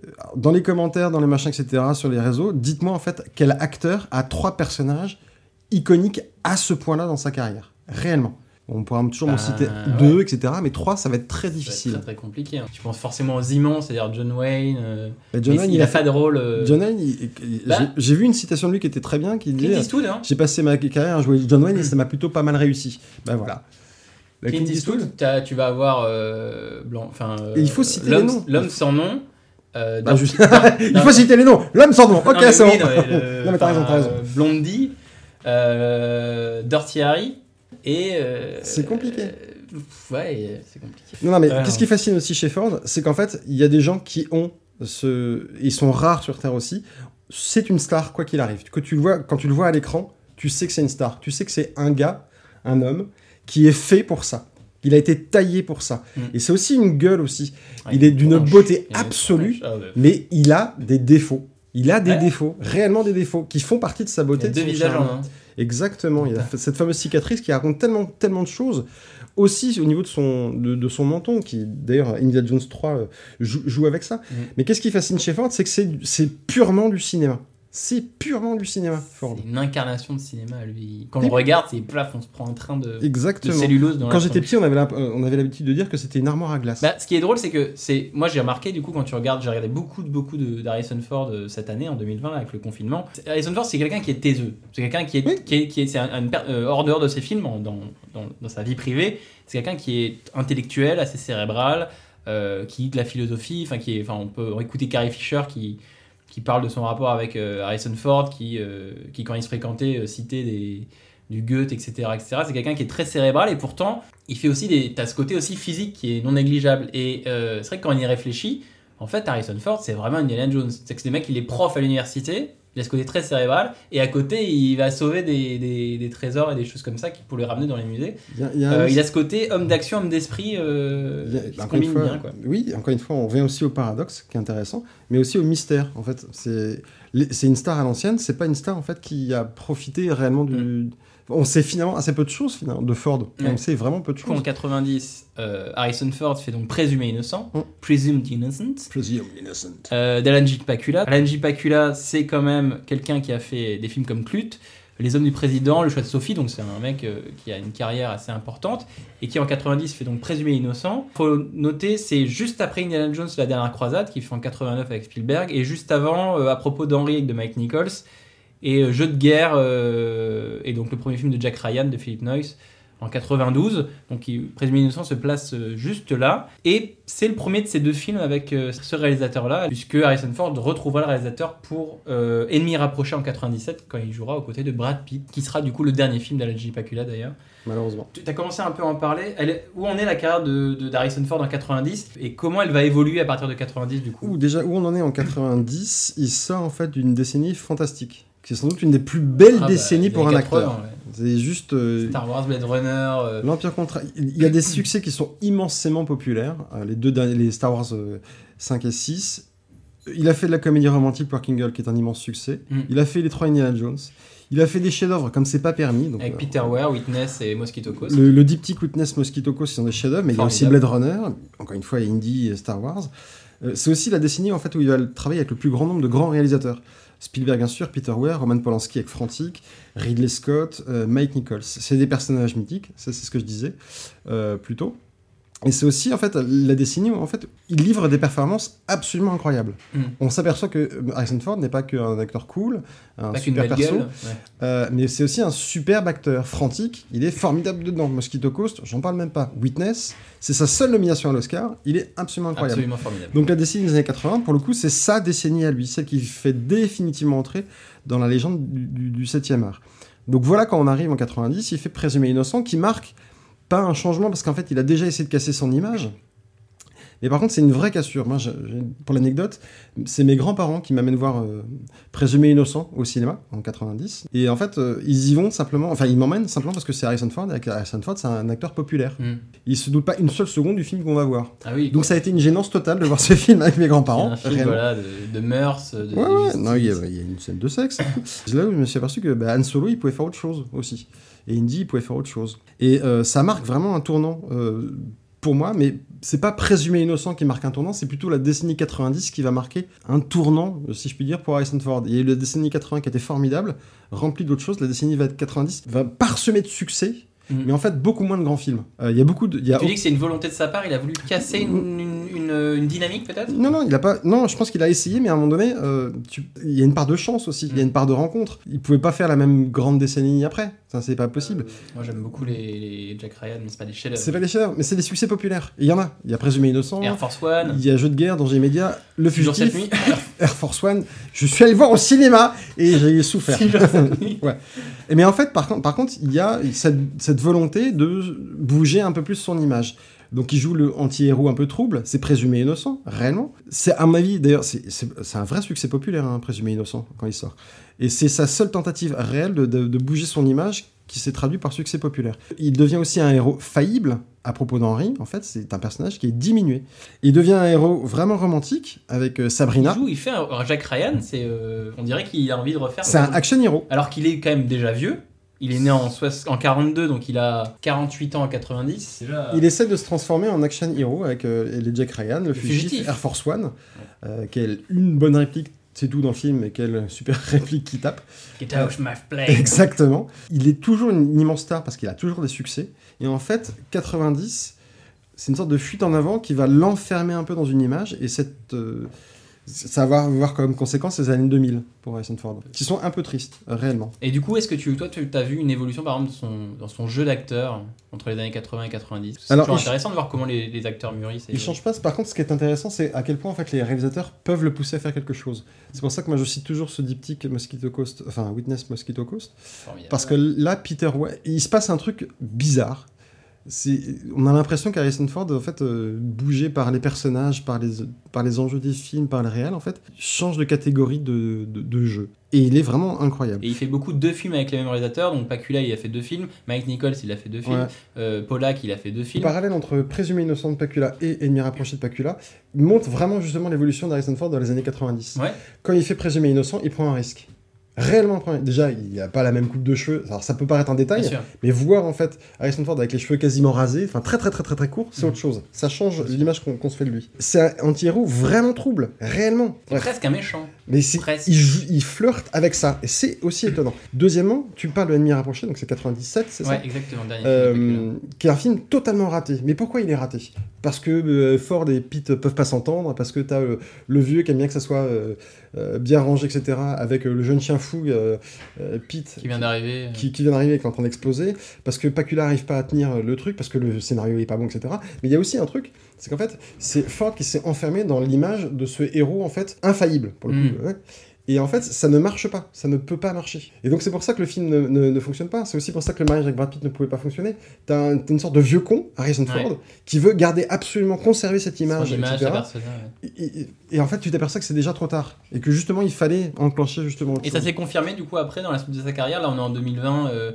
Euh, Dans les commentaires, dans les machins, etc., sur les réseaux, dites-moi en fait quel acteur a trois personnages iconiques à ce point-là dans sa carrière. Réellement. On pourra toujours m'en Bah, citer deux, etc., mais trois, ça va être très difficile. très, très compliqué. hein. Tu penses forcément aux immenses, c'est-à-dire John Wayne. euh, Et John mais Wayne, il, il a pas de rôle. euh, John Wayne, Bah. j'ai- vu une citation de lui qui était très bien, qui disait hein. J'ai passé ma carrière à jouer John Wayne et ça m'a plutôt pas mal réussi. Ben voilà. Bah, Clint Eastwood, tu vas avoir euh, blanc, enfin. euh, il faut citer l'homme- les noms. L'homme sans nom. euh, Bah, juste- Il faut citer les noms L'homme sans nom Ok, c'est oui, bon non, mais le- Non, mais t'as raison, t'as raison. Blondie, euh, Dirty Harry et. euh, C'est compliqué. euh, ouais, c'est compliqué. Non, non, mais Ouais, qu'est-ce qui fascine aussi chez Ford C'est qu'en fait, il y a des gens qui ont ce. Ils sont rares sur Terre aussi. C'est une star, quoi qu'il arrive. Que tu le vois, quand tu le vois à l'écran, tu sais que c'est une star. Tu sais que c'est un gars, un homme, qui est fait pour ça. Il a été taillé pour ça. Mm. Et c'est aussi une gueule aussi. Il est d'une beauté Il absolue. Ah ouais. mais il a des défauts. Il a des Ouais. défauts, réellement des défauts, qui font partie de sa Il y beauté. a de deux visages en un. Exactement. Il y a cette fameuse cicatrice qui raconte tellement, tellement de choses. Aussi au niveau de son, de, de son menton, qui d'ailleurs Indiana Jones 3 euh, joue, joue avec ça. Mm. Mais qu'est-ce qui fascine chez Ford C'est que c'est c'est purement du cinéma. C'est purement du cinéma, Ford. C'est une incarnation de cinéma, lui. Quand on le regarde, c'est plaf, on se prend un train de, de Exactement. cellulose dans Quand j'étais petit, on avait la- euh, on avait l'habitude de dire que c'était une armoire à glace. Bah, ce qui est drôle, c'est que c'est moi j'ai remarqué du coup quand tu regardes, j'ai regardé beaucoup beaucoup d'Harrison Ford euh, cette année en 2020 là, avec le confinement. Harrison Ford, c'est quelqu'un qui est taiseux, c'est quelqu'un qui est Oui. qui est, qui est- un, per- euh, hors dehors de ses films, dans, dans, dans sa vie privée, c'est quelqu'un qui est intellectuel, assez cérébral, euh, qui lit de la philosophie, enfin qui est, enfin on peut écouter Carrie Fisher qui qui parle de son rapport avec euh, Harrison Ford, qui, euh, qui quand il se fréquentait euh, citait des du Goethe, etc. etc. C'est quelqu'un qui est très cérébral et pourtant, il fait aussi des. T'as ce côté aussi physique qui est non négligeable. Et c'est vrai que quand on y réfléchit, en fait, Harrison Ford, c'est vraiment Indiana Jones. C'est que c'est des mecs, il est prof à l'université, il a ce côté très cérébral, et à côté, il va sauver des, des- des trésors et des choses comme ça qui pour les ramener dans les musées. Il y a- il y a Euh, un- il a ce côté homme d'action, homme d'esprit, euh, Il y a- qui se encore une combine fois, bien. Quoi. Oui, encore une fois, on revient aussi au paradoxe qui est intéressant, mais aussi au mystère. En fait, c'est une star à l'ancienne. C'est pas une star en fait qui a profité réellement du. On sait finalement assez peu de choses finalement de Ford. Ouais. On sait vraiment peu de Du coup, en choses. 90, euh, Harrison Ford fait donc Présumé innocent, Mm. Presumed Innocent. Presumed innocent. Euh, d'Alan J. Pakula. Alan J. Pakula, c'est quand même quelqu'un qui a fait des films comme Clute, Les Hommes du Président, Le Choix de Sophie, donc c'est un mec euh, qui a une carrière assez importante, et qui en 90 fait donc Présumé innocent. Faut noter, c'est juste après Indiana Jones, La Dernière Croisade, qui fait en 89 avec Spielberg, et juste avant, euh, à propos d'Henri de Mike Nichols, et euh, Jeu de guerre, euh, et donc le premier film de Jack Ryan de Philip Noyce en 92. Donc Présumé innocent se place euh, juste là. Et c'est le premier de ces deux films avec euh, ce réalisateur-là, puisque Harrison Ford retrouvera le réalisateur pour euh, Ennemi rapproché en 97, quand il jouera aux côtés de Brad Pitt, qui sera du coup le dernier film d'Alan J. Pakula d'ailleurs. Malheureusement. Tu as commencé un peu à en parler. Elle est- où en est la carrière de, d'Harrison Ford en 90 et comment elle va évoluer à partir de 90 du coup? Déjà, où on en est en 90, il sort en fait d'une décennie fantastique. C'est sans doute une des plus belles Ah bah, décennies pour un acteur. 80, ouais. C'est juste. euh, Star Wars, Blade Runner. euh, L'Empire contre. Il y a des succès qui sont immensément populaires. Euh, Les deux derniers, les Star Wars euh, 5 et 6. Il a fait de la comédie romantique Working Girl, qui est un immense succès. Mm. Il a fait les trois Indiana Jones. Il a fait des chefs-d'œuvre comme c'est pas permis. Donc, avec Peter Weir, Witness et Mosquito Coast. le, le diptyque Witness Mosquito Coast, ce sont des chefs-d'œuvre, mais il y a aussi Blade. Runner, encore une fois, Indy et Star Wars. C'est aussi la décennie en fait où il va travailler avec le plus grand nombre de grands réalisateurs. Spielberg, bien sûr, Peter Weir, Roman Polanski avec Frantic, Ridley Scott, euh, Mike Nichols. C'est des personnages mythiques, ça c'est ce que je disais euh, plus tôt. Et c'est aussi en fait la décennie où en fait il livre des performances absolument incroyables. Mm. On s'aperçoit que euh, Harrison Ford n'est pas qu'un acteur cool, un Pas super perso, gueule. ouais. euh, mais c'est aussi un superbe acteur. Frantic, il est formidable dedans. Mosquito Coast, j'en parle même pas. Witness, c'est sa seule nomination à l'Oscar. Il est absolument incroyable. Absolument formidable. Donc la décennie des années 80, pour le coup, c'est sa décennie à lui, celle qui fait définitivement entrer dans la légende du, du, du 7e art. Donc voilà, quand on arrive en 90, il fait Présumé innocent, qui marque pas un changement, parce qu'en fait, il a déjà essayé de casser son image. Mais par contre, c'est une vraie cassure. Moi, je- je- pour l'anecdote, c'est mes grands-parents qui m'amènent voir euh, Présumé innocent au cinéma en 90. Et en fait, euh, ils y vont simplement, enfin, ils m'emmènent simplement parce que c'est Harrison Ford, et Harrison Ford, c'est un acteur populaire. Mm. Ils se doutent pas une seule seconde du film qu'on va voir. Ah oui. Donc ça a été une gênance totale de voir ce film avec mes grands-parents. un film réellement. voilà, de, de mœurs, de, Ouais, non, il y, a, il y a une scène de sexe. C'est là où je me suis aperçu que bah, Han Solo, il pouvait faire autre chose aussi. Et Indy, il pouvait faire autre chose. Et euh, ça marque vraiment un tournant euh, pour moi, mais c'est pas présumé innocent qui marque un tournant, c'est plutôt la décennie 90 qui va marquer un tournant, euh, si je puis dire, pour Harrison Ford. Il y a eu la décennie 80 qui était formidable, remplie d'autres choses. La décennie 90 va parsemer de succès, Mhm. mais en fait beaucoup moins de grands films. Euh, Il y a beaucoup de. Y a Tu dis que c'est une volonté de sa part, il a voulu casser une, une, une- une dynamique peut-être? Non, non, il a pas. Non, je pense qu'il a essayé, mais à un moment donné, euh, tu- il y a une part de chance aussi. Il y a une part de rencontre. Il pouvait pas faire la même grande décennie après. Ça, c'est pas possible. Moi j'aime beaucoup les, les Jack Ryan, mais c'est pas des chefs C'est pas des chefs, mais c'est des succès populaires. Il y en a. Il y a Présumé Innocent. Air Force One, Il y a Jeu de guerre, Danger immédiat, Le Fugitif, sept nuits. Air Force One. Je suis allé le voir au cinéma et j'ai souffert. Ouais. Et mais en fait, par contre, par contre, il y a cette, cette volonté de bouger un peu plus son image. Donc il joue le anti-héros un peu trouble, c'est présumé innocent, réellement. C'est à mon avis, d'ailleurs, c'est- un vrai succès populaire, hein, présumé innocent, quand il sort. Et c'est sa seule tentative réelle de, de- de bouger son image qui s'est traduit par succès populaire. Il devient aussi un héros faillible, à propos d'Henri, en fait, c'est un personnage qui est diminué. Il devient un héros vraiment romantique avec euh, Il Sabrina. joue, il fait un, Jack Ryan, c'est, euh, on dirait qu'il a envie de refaire. C'est un action hero. Alors qu'il est quand même déjà vieux. Il est né en, soix- en 42, donc il a 48 ans en 90. Déjà... Il essaie de se transformer en action hero avec euh, les Jack Ryan, le fugitif, fugitif. Air Force One, euh, quelle une bonne réplique, c'est tout dans le film, et quelle super réplique qui tape. Get out my plane. Exactement. Il est toujours une immense star parce qu'il a toujours des succès. Et en fait, 90, c'est une sorte de fuite en avant qui va l'enfermer un peu dans une image. Et cette, euh, Ça va avoir comme conséquence les années 2000 pour Harrison Ford, qui sont un peu tristes, réellement. Et du coup, est-ce que tu, toi, tu as vu une évolution, par exemple, de son, dans son jeu d'acteur entre les années 80 et 90 C'est toujours intéressant de voir comment les, les acteurs mûrissent. et- Il change pas. Par contre, ce qui est intéressant, c'est à quel point en fait les réalisateurs peuvent le pousser à faire quelque chose. C'est pour ça que moi je cite toujours ce diptyque Mosquito Coast, enfin Witness Mosquito Coast, Formidable. parce que là, Peter il se passe un truc bizarre. On a l'impression qu'Harrison Ford, en fait, euh, bougé par les personnages, par les, par les enjeux des films, par le réel, en fait, change de catégorie de, de, de jeu. Et il est vraiment incroyable. Et il fait beaucoup de deux films avec les mêmes réalisateurs. Donc Pacula, il a fait deux films. Mike Nichols, il a fait deux films. Ouais. Euh, Pollack, il a fait deux Le films. parallèle entre Présumé innocent de Pacula et Ennemi rapproché de Pacula montre vraiment justement l'évolution d'Harrison Ford dans les années 90. Ouais. Quand il fait Présumé innocent, il prend un risque. Réellement, déjà, il n'a pas la même coupe de cheveux. Alors, ça peut paraître un détail, mais voir en fait Harrison Ford avec les cheveux quasiment rasés, enfin très très très très très courts, c'est Mhm. autre chose. Ça change l'image qu'on se fait de lui. C'est un anti-héros vraiment trouble, réellement. C'est presque un méchant. Mais il, flirte avec ça, et c'est aussi étonnant. Deuxièmement, tu parles de l'ennemi rapproché, donc c'est 97, c'est ça Ouais, exactement. Dernier film euh, qui est un film totalement raté. Mais pourquoi il est raté? Parce que euh, Ford et Pete peuvent pas s'entendre, parce que t'as euh, le vieux qui aime bien que ça soit euh, bien rangé, etc., avec euh, le jeune chien fou, euh, Pete, Qui vient d'arriver. qui, qui vient d'arriver et qui est en train d'exploser, parce que Pacula arrive pas à tenir le truc, parce que le scénario est pas bon, etc. Mais il y a aussi un truc, c'est qu'en fait, c'est Ford qui s'est enfermé dans l'image de ce héros, en fait, infaillible, pour le coup. Ouais. Et en fait, ça ne marche pas, ça ne peut pas marcher. Et donc c'est pour ça que le film ne, ne- ne fonctionne pas, c'est aussi pour ça que le mariage avec Brad Pitt ne pouvait pas fonctionner. T'as un- t'as une sorte de vieux con, Harrison Ouais. Ford, qui veut garder absolument, conserver cette image, image, etc. ouais. Et, et- et en fait, tu t'aperçois que c'est déjà trop tard. Et que justement, il fallait enclencher justement Et ça s'est confirmé du coup après dans la suite de sa carrière. Là, on est en 2020. euh,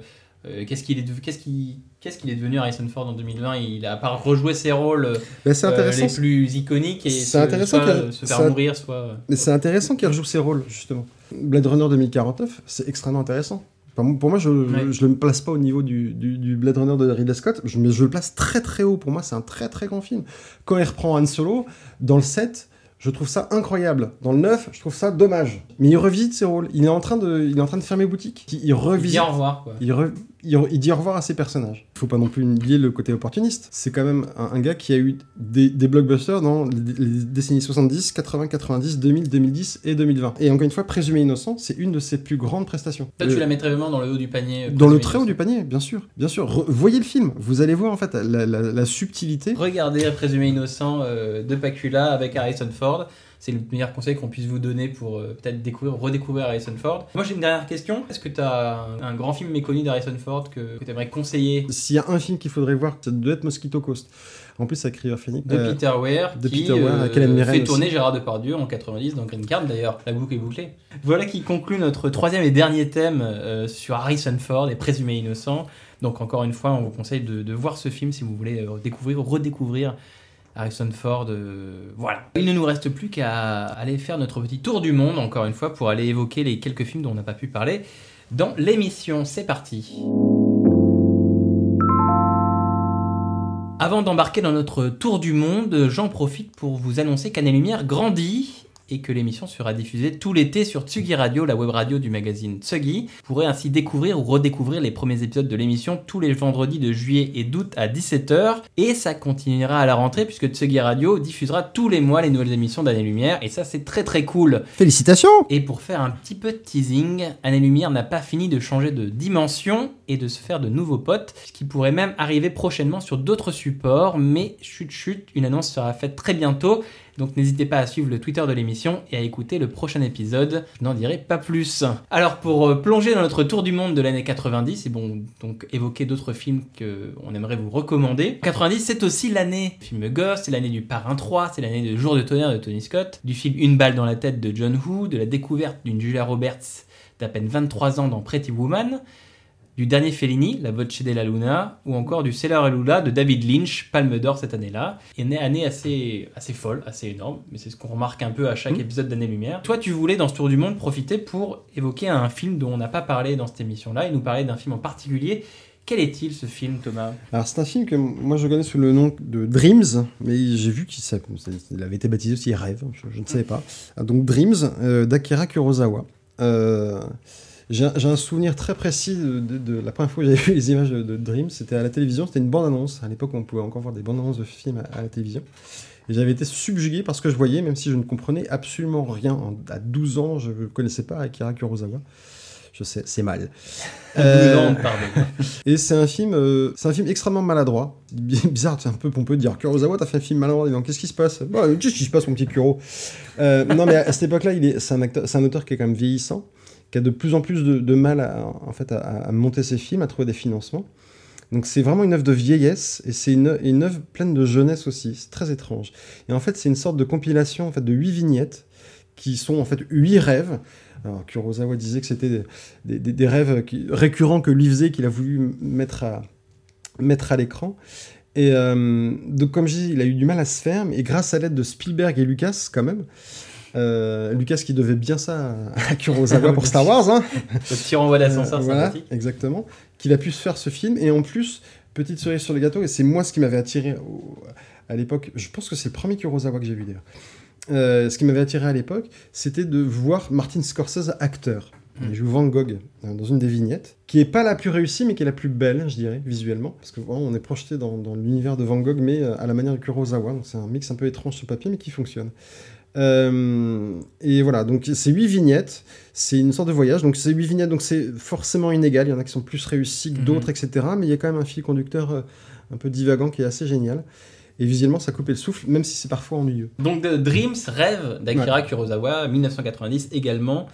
euh, qu'est-ce qu'il est, de- qu'est-ce qu'il, qu'est-ce qu'il est devenu Harrison Ford en 2020 Il a à part rejouer ses rôles euh, c'est intéressant, les plus iconiques et se- intéressant soit, euh, se faire mourir, soit. Mais c'est intéressant qu'il rejoue ses rôles, justement. Blade Runner 2049, c'est extrêmement intéressant. Enfin, pour moi, je Ouais. je le place pas au niveau du, du- du Blade Runner de Ridley Scott, je, mais je le place très très haut. Pour moi, c'est un très très grand film. Quand il reprend Han Solo, dans le 7, je trouve ça incroyable. Dans le 9, je trouve ça dommage. Mais il revisite ses rôles. Il est en train de, il est en train de fermer boutique. Il, il Il dit revisite. au revoir quoi. Il, re- il dit au revoir à ses personnages. Il faut pas non plus oublier le côté opportuniste. C'est quand même un, un gars qui a eu des, des blockbusters dans les, décennies 70, 80, 90, 2000, 2010 et 2020. Et encore une fois, Présumé innocent, c'est une de ses plus grandes prestations. Toi, tu Euh, la mettrais vraiment dans le haut du panier. euh, dans le très haut du panier, bien sûr. Bien sûr. Re- voyez le film. Vous allez voir en fait la, la- la subtilité. Regardez Présumé innocent euh, de Pacula avec Harrison Ford. C'est le meilleur conseil qu'on puisse vous donner pour euh, peut-être découvrir, redécouvrir Harrison Ford. Moi j'ai une dernière question. Est-ce que tu as un, grand film méconnu d'Harrison Ford que, tu aimerais conseiller? S'il y a un film qu'il faudrait voir, ça doit être Mosquito Coast. En plus, avec River Phoenix. de Euh, Peter Weir de qui Peter Weir, euh, fait aussi. tourner Gérard Depardieu en 90 dans Green Card d'ailleurs. La boucle est bouclée. Voilà qui conclut notre troisième et dernier thème euh, sur Harrison Ford et Présumé innocent. Donc encore une fois, on vous conseille de, de voir ce film si vous voulez découvrir ou redécouvrir Harrison Ford. euh, voilà. Il ne nous reste plus qu'à aller faire notre petit tour du monde, encore une fois, pour aller évoquer les quelques films dont on n'a pas pu parler dans l'émission. C'est parti. Avant d'embarquer dans notre tour du monde, j'en profite pour vous annoncer qu'Année Lumière grandit et que l'émission sera diffusée tout l'été sur Tsugi Radio, la web radio du magazine Tsugi. Vous pourrez ainsi découvrir ou redécouvrir les premiers épisodes de l'émission tous les vendredis de juillet et d'août à 17h. Et ça continuera à la rentrée puisque Tsugi Radio diffusera tous les mois les nouvelles émissions d'Année Lumière. Et ça, c'est très très cool. Félicitations Et pour faire un petit peu de teasing, Année Lumière n'a pas fini de changer de dimension et de se faire de nouveaux potes, ce qui pourrait même arriver prochainement sur d'autres supports, mais chut chut, une annonce sera faite très bientôt, donc n'hésitez pas à suivre le Twitter de l'émission et à écouter le prochain épisode, je n'en dirai pas plus. Alors pour euh, plonger dans notre tour du monde de l'année 90, et bon, donc évoquer d'autres films qu'on aimerait vous recommander, 90 c'est aussi l'année du film Ghost, c'est l'année du Parrain 3, c'est l'année de Jour de tonnerre de Tony Scott, du film Une balle dans la tête de John Woo, de la découverte d'une Julia Roberts d'à peine 23 ans dans Pretty Woman, du dernier Fellini, La Voce della Luna, ou encore du Sailor et Lula de David Lynch, Palme d'Or cette année-là. Et une année assez, assez folle, assez énorme, mais c'est ce qu'on remarque un peu à chaque Mhm. épisode d'Année Lumière. Toi, tu voulais dans ce tour du monde profiter pour évoquer un film dont on n'a pas parlé dans cette émission-là, et nous parler d'un film en particulier. Quel est-il ce film, Thomas? Alors c'est un film que moi je connais sous le nom de Dreams, mais j'ai vu qu'il avait été baptisé aussi Rêve, je, je ne savais pas. Ah, Donc Dreams euh, d'Akira Kurosawa. Euh, J'ai un, souvenir très précis de, de- de la première fois que j'avais vu les images de, de Dream. C'était à la télévision, c'était une bande-annonce. À l'époque, on pouvait encore voir des bandes-annonces de films à, à la télévision. Et j'avais été subjugué par ce que je voyais, même si je ne comprenais absolument rien. En- À 12 ans, je ne connaissais pas Akira Kurosawa. Je sais, c'est mal. Euh, pardon. et c'est un film, euh, c'est un film extrêmement maladroit. Bizarre, c'est un peu pompeux de dire Kurosawa, t'as fait un film maladroit. Donc, Qu'est-ce qui se passe? Bah, Qu'est-ce qui se passe, mon petit Kuro? Euh, Non, mais à cette époque-là, il est, c'est un un auteur qui est quand même vieillissant, qui a de plus en plus de, mal à, en fait, à, monter ses films, à trouver des financements. Donc c'est vraiment une œuvre de vieillesse et c'est une, une œuvre pleine de jeunesse aussi. C'est très étrange. Et en fait, c'est une sorte de compilation en fait de huit vignettes qui sont en fait huit rêves. Alors Kurosawa disait que c'était des, des- rêves récurrents que lui faisait qu'il a voulu mettre à mettre à l'écran. Et euh, donc comme je dis, il a eu du mal à se faire, mais grâce à l'aide de Spielberg et Lucas quand même. Euh, Lucas qui devait bien ça à Kurosawa pour Star Wars, hein. Le petit renvoi d'ascenseur Euh, voilà, exactement. Qu'il a pu se faire ce film. Et en plus, petite cerise sur le gâteau, et c'est moi ce qui m'avait attiré au- à l'époque. Je pense que c'est le premier Kurosawa que j'ai vu d'ailleurs. Euh, ce qui m'avait attiré à l'époque, c'était de voir Martin Scorsese acteur. Il joue Van Gogh euh, dans une des vignettes, qui est pas la plus réussie, mais qui est la plus belle, je dirais, visuellement. Parce que vraiment, on est projeté dans, dans l'univers de Van Gogh, mais à la manière de Kurosawa. Donc c'est un mix un peu étrange sur papier, mais qui fonctionne. Euh, et voilà, donc c'est huit vignettes, c'est une sorte de voyage, donc c'est huit vignettes, donc c'est forcément inégal, il y en a qui sont plus réussis que Mhm. d'autres, etc. Mais il y a quand même un fil conducteur euh, un peu divagant qui est assez génial. Et visuellement, ça coupait le souffle, même si c'est parfois ennuyeux. Donc Dreams, rêve d'Akira Kurosawa, 1990 également.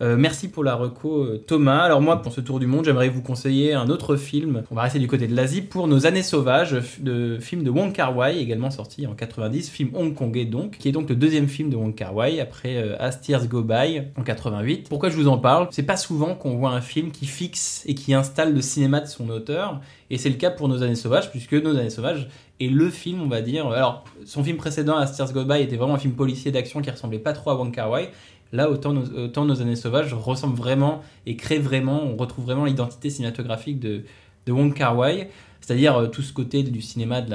Euh, merci pour la reco euh, Thomas. Alors moi pour ce tour du monde j'aimerais vous conseiller un autre film. On va rester du côté de l'Asie pour Nos années sauvages, de film de Wong Kar Wai également sorti en 90, film hongkongais donc, qui est donc le deuxième film de Wong Kar Wai après euh, Go By en 88. Pourquoi je vous en parle? C'est pas souvent qu'on voit un film qui fixe et qui installe le cinéma de son auteur et c'est le cas pour Nos années sauvages puisque Nos années sauvages est le film, on va dire. Alors, son film précédent, As Tears Go By, était vraiment un film policier d'action qui ressemblait pas trop à Wong Kar Wai. Là, autant nos, nos années sauvages ressemblent vraiment et créent vraiment, on retrouve vraiment l'identité cinématographique de, de Wong Kar Wai. C'est-à-dire euh, tout ce côté du cinéma, de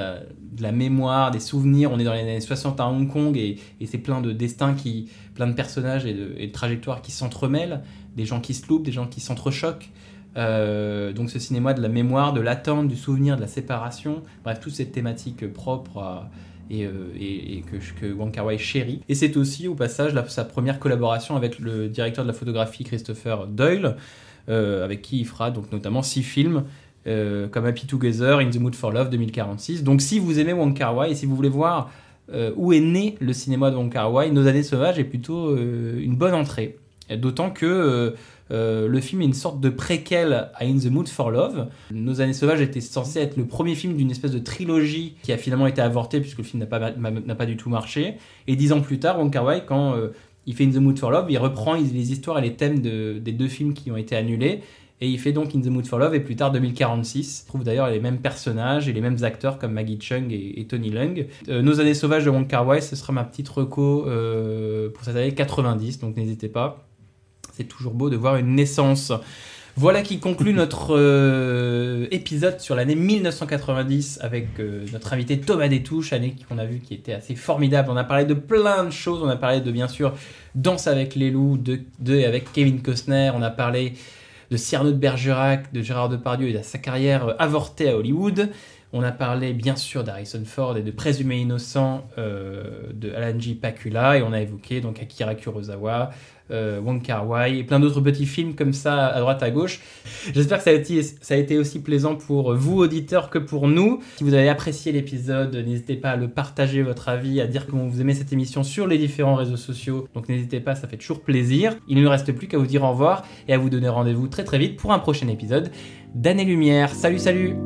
la, mémoire, des souvenirs. On est dans les années 60 à Hong Kong et, c'est plein de destins, qui, plein de personnages et de, trajectoires qui s'entremêlent, des gens qui se loupent, des gens qui s'entrechoquent. Euh, donc ce cinéma de la mémoire, de l'attente, du souvenir, de la séparation, bref, toutes ces thématiques propres à- et, euh, et- que, que Wong Kar Wai chérit. Et c'est aussi au passage sa première collaboration avec le directeur de la photographie Christopher Doyle, euh, avec qui il fera donc notamment six films. euh, comme Happy Together, In the Mood for Love 2046. Donc si vous aimez Wong Kar Wai et si vous voulez voir où est né le cinéma de Wong Kar Wai, Nos années sauvages est plutôt une bonne entrée. D'autant que euh, euh, le film est une sorte de préquel à In the Mood for Love. Nos années sauvages était censé être le premier film d'une espèce de trilogie qui a finalement été avorté puisque le film n'a pas, du tout marché. Et dix ans plus tard, Wong Kar Wai, quand euh, il fait In the Mood for Love, il reprend les histoires et les thèmes de- des deux films qui ont été annulés. Et il fait donc In the Mood for Love et plus tard 2046. On trouve d'ailleurs les mêmes personnages et les mêmes acteurs comme Maggie Chung et, Tony Leung. Nos années sauvages de Wong Kar Wai, ce sera ma petite reco pour cette année 90, donc n'hésitez pas. C'est toujours beau de voir une naissance. Voilà qui conclut notre euh, épisode sur l'année 1990 avec euh, notre invité Thomas Détouche, année qu'on a vu qui était assez formidable. On a parlé de plein de choses. On a parlé de bien sûr Danse avec les loups, de, avec Kevin Costner. On a parlé de Cyrano de Bergerac, de Gérard Depardieu et de sa carrière euh, avortée à Hollywood. On a parlé bien sûr d'Harrison Ford et de Présumé innocent euh, de Alan J. Pakula et on a évoqué donc Akira Kurosawa, euh, Wong Kar Wai et plein d'autres petits films comme ça à droite à gauche. J'espère que ça a, été, ça a été aussi plaisant pour vous auditeurs que pour nous. Si vous avez apprécié l'épisode, n'hésitez pas à le partager votre avis, à dire comment vous aimez cette émission sur les différents réseaux sociaux. Donc n'hésitez pas, ça fait toujours plaisir. Il ne nous reste plus qu'à vous dire au revoir et à vous donner rendez-vous très très vite pour un prochain épisode d'Année Lumière. Salut salut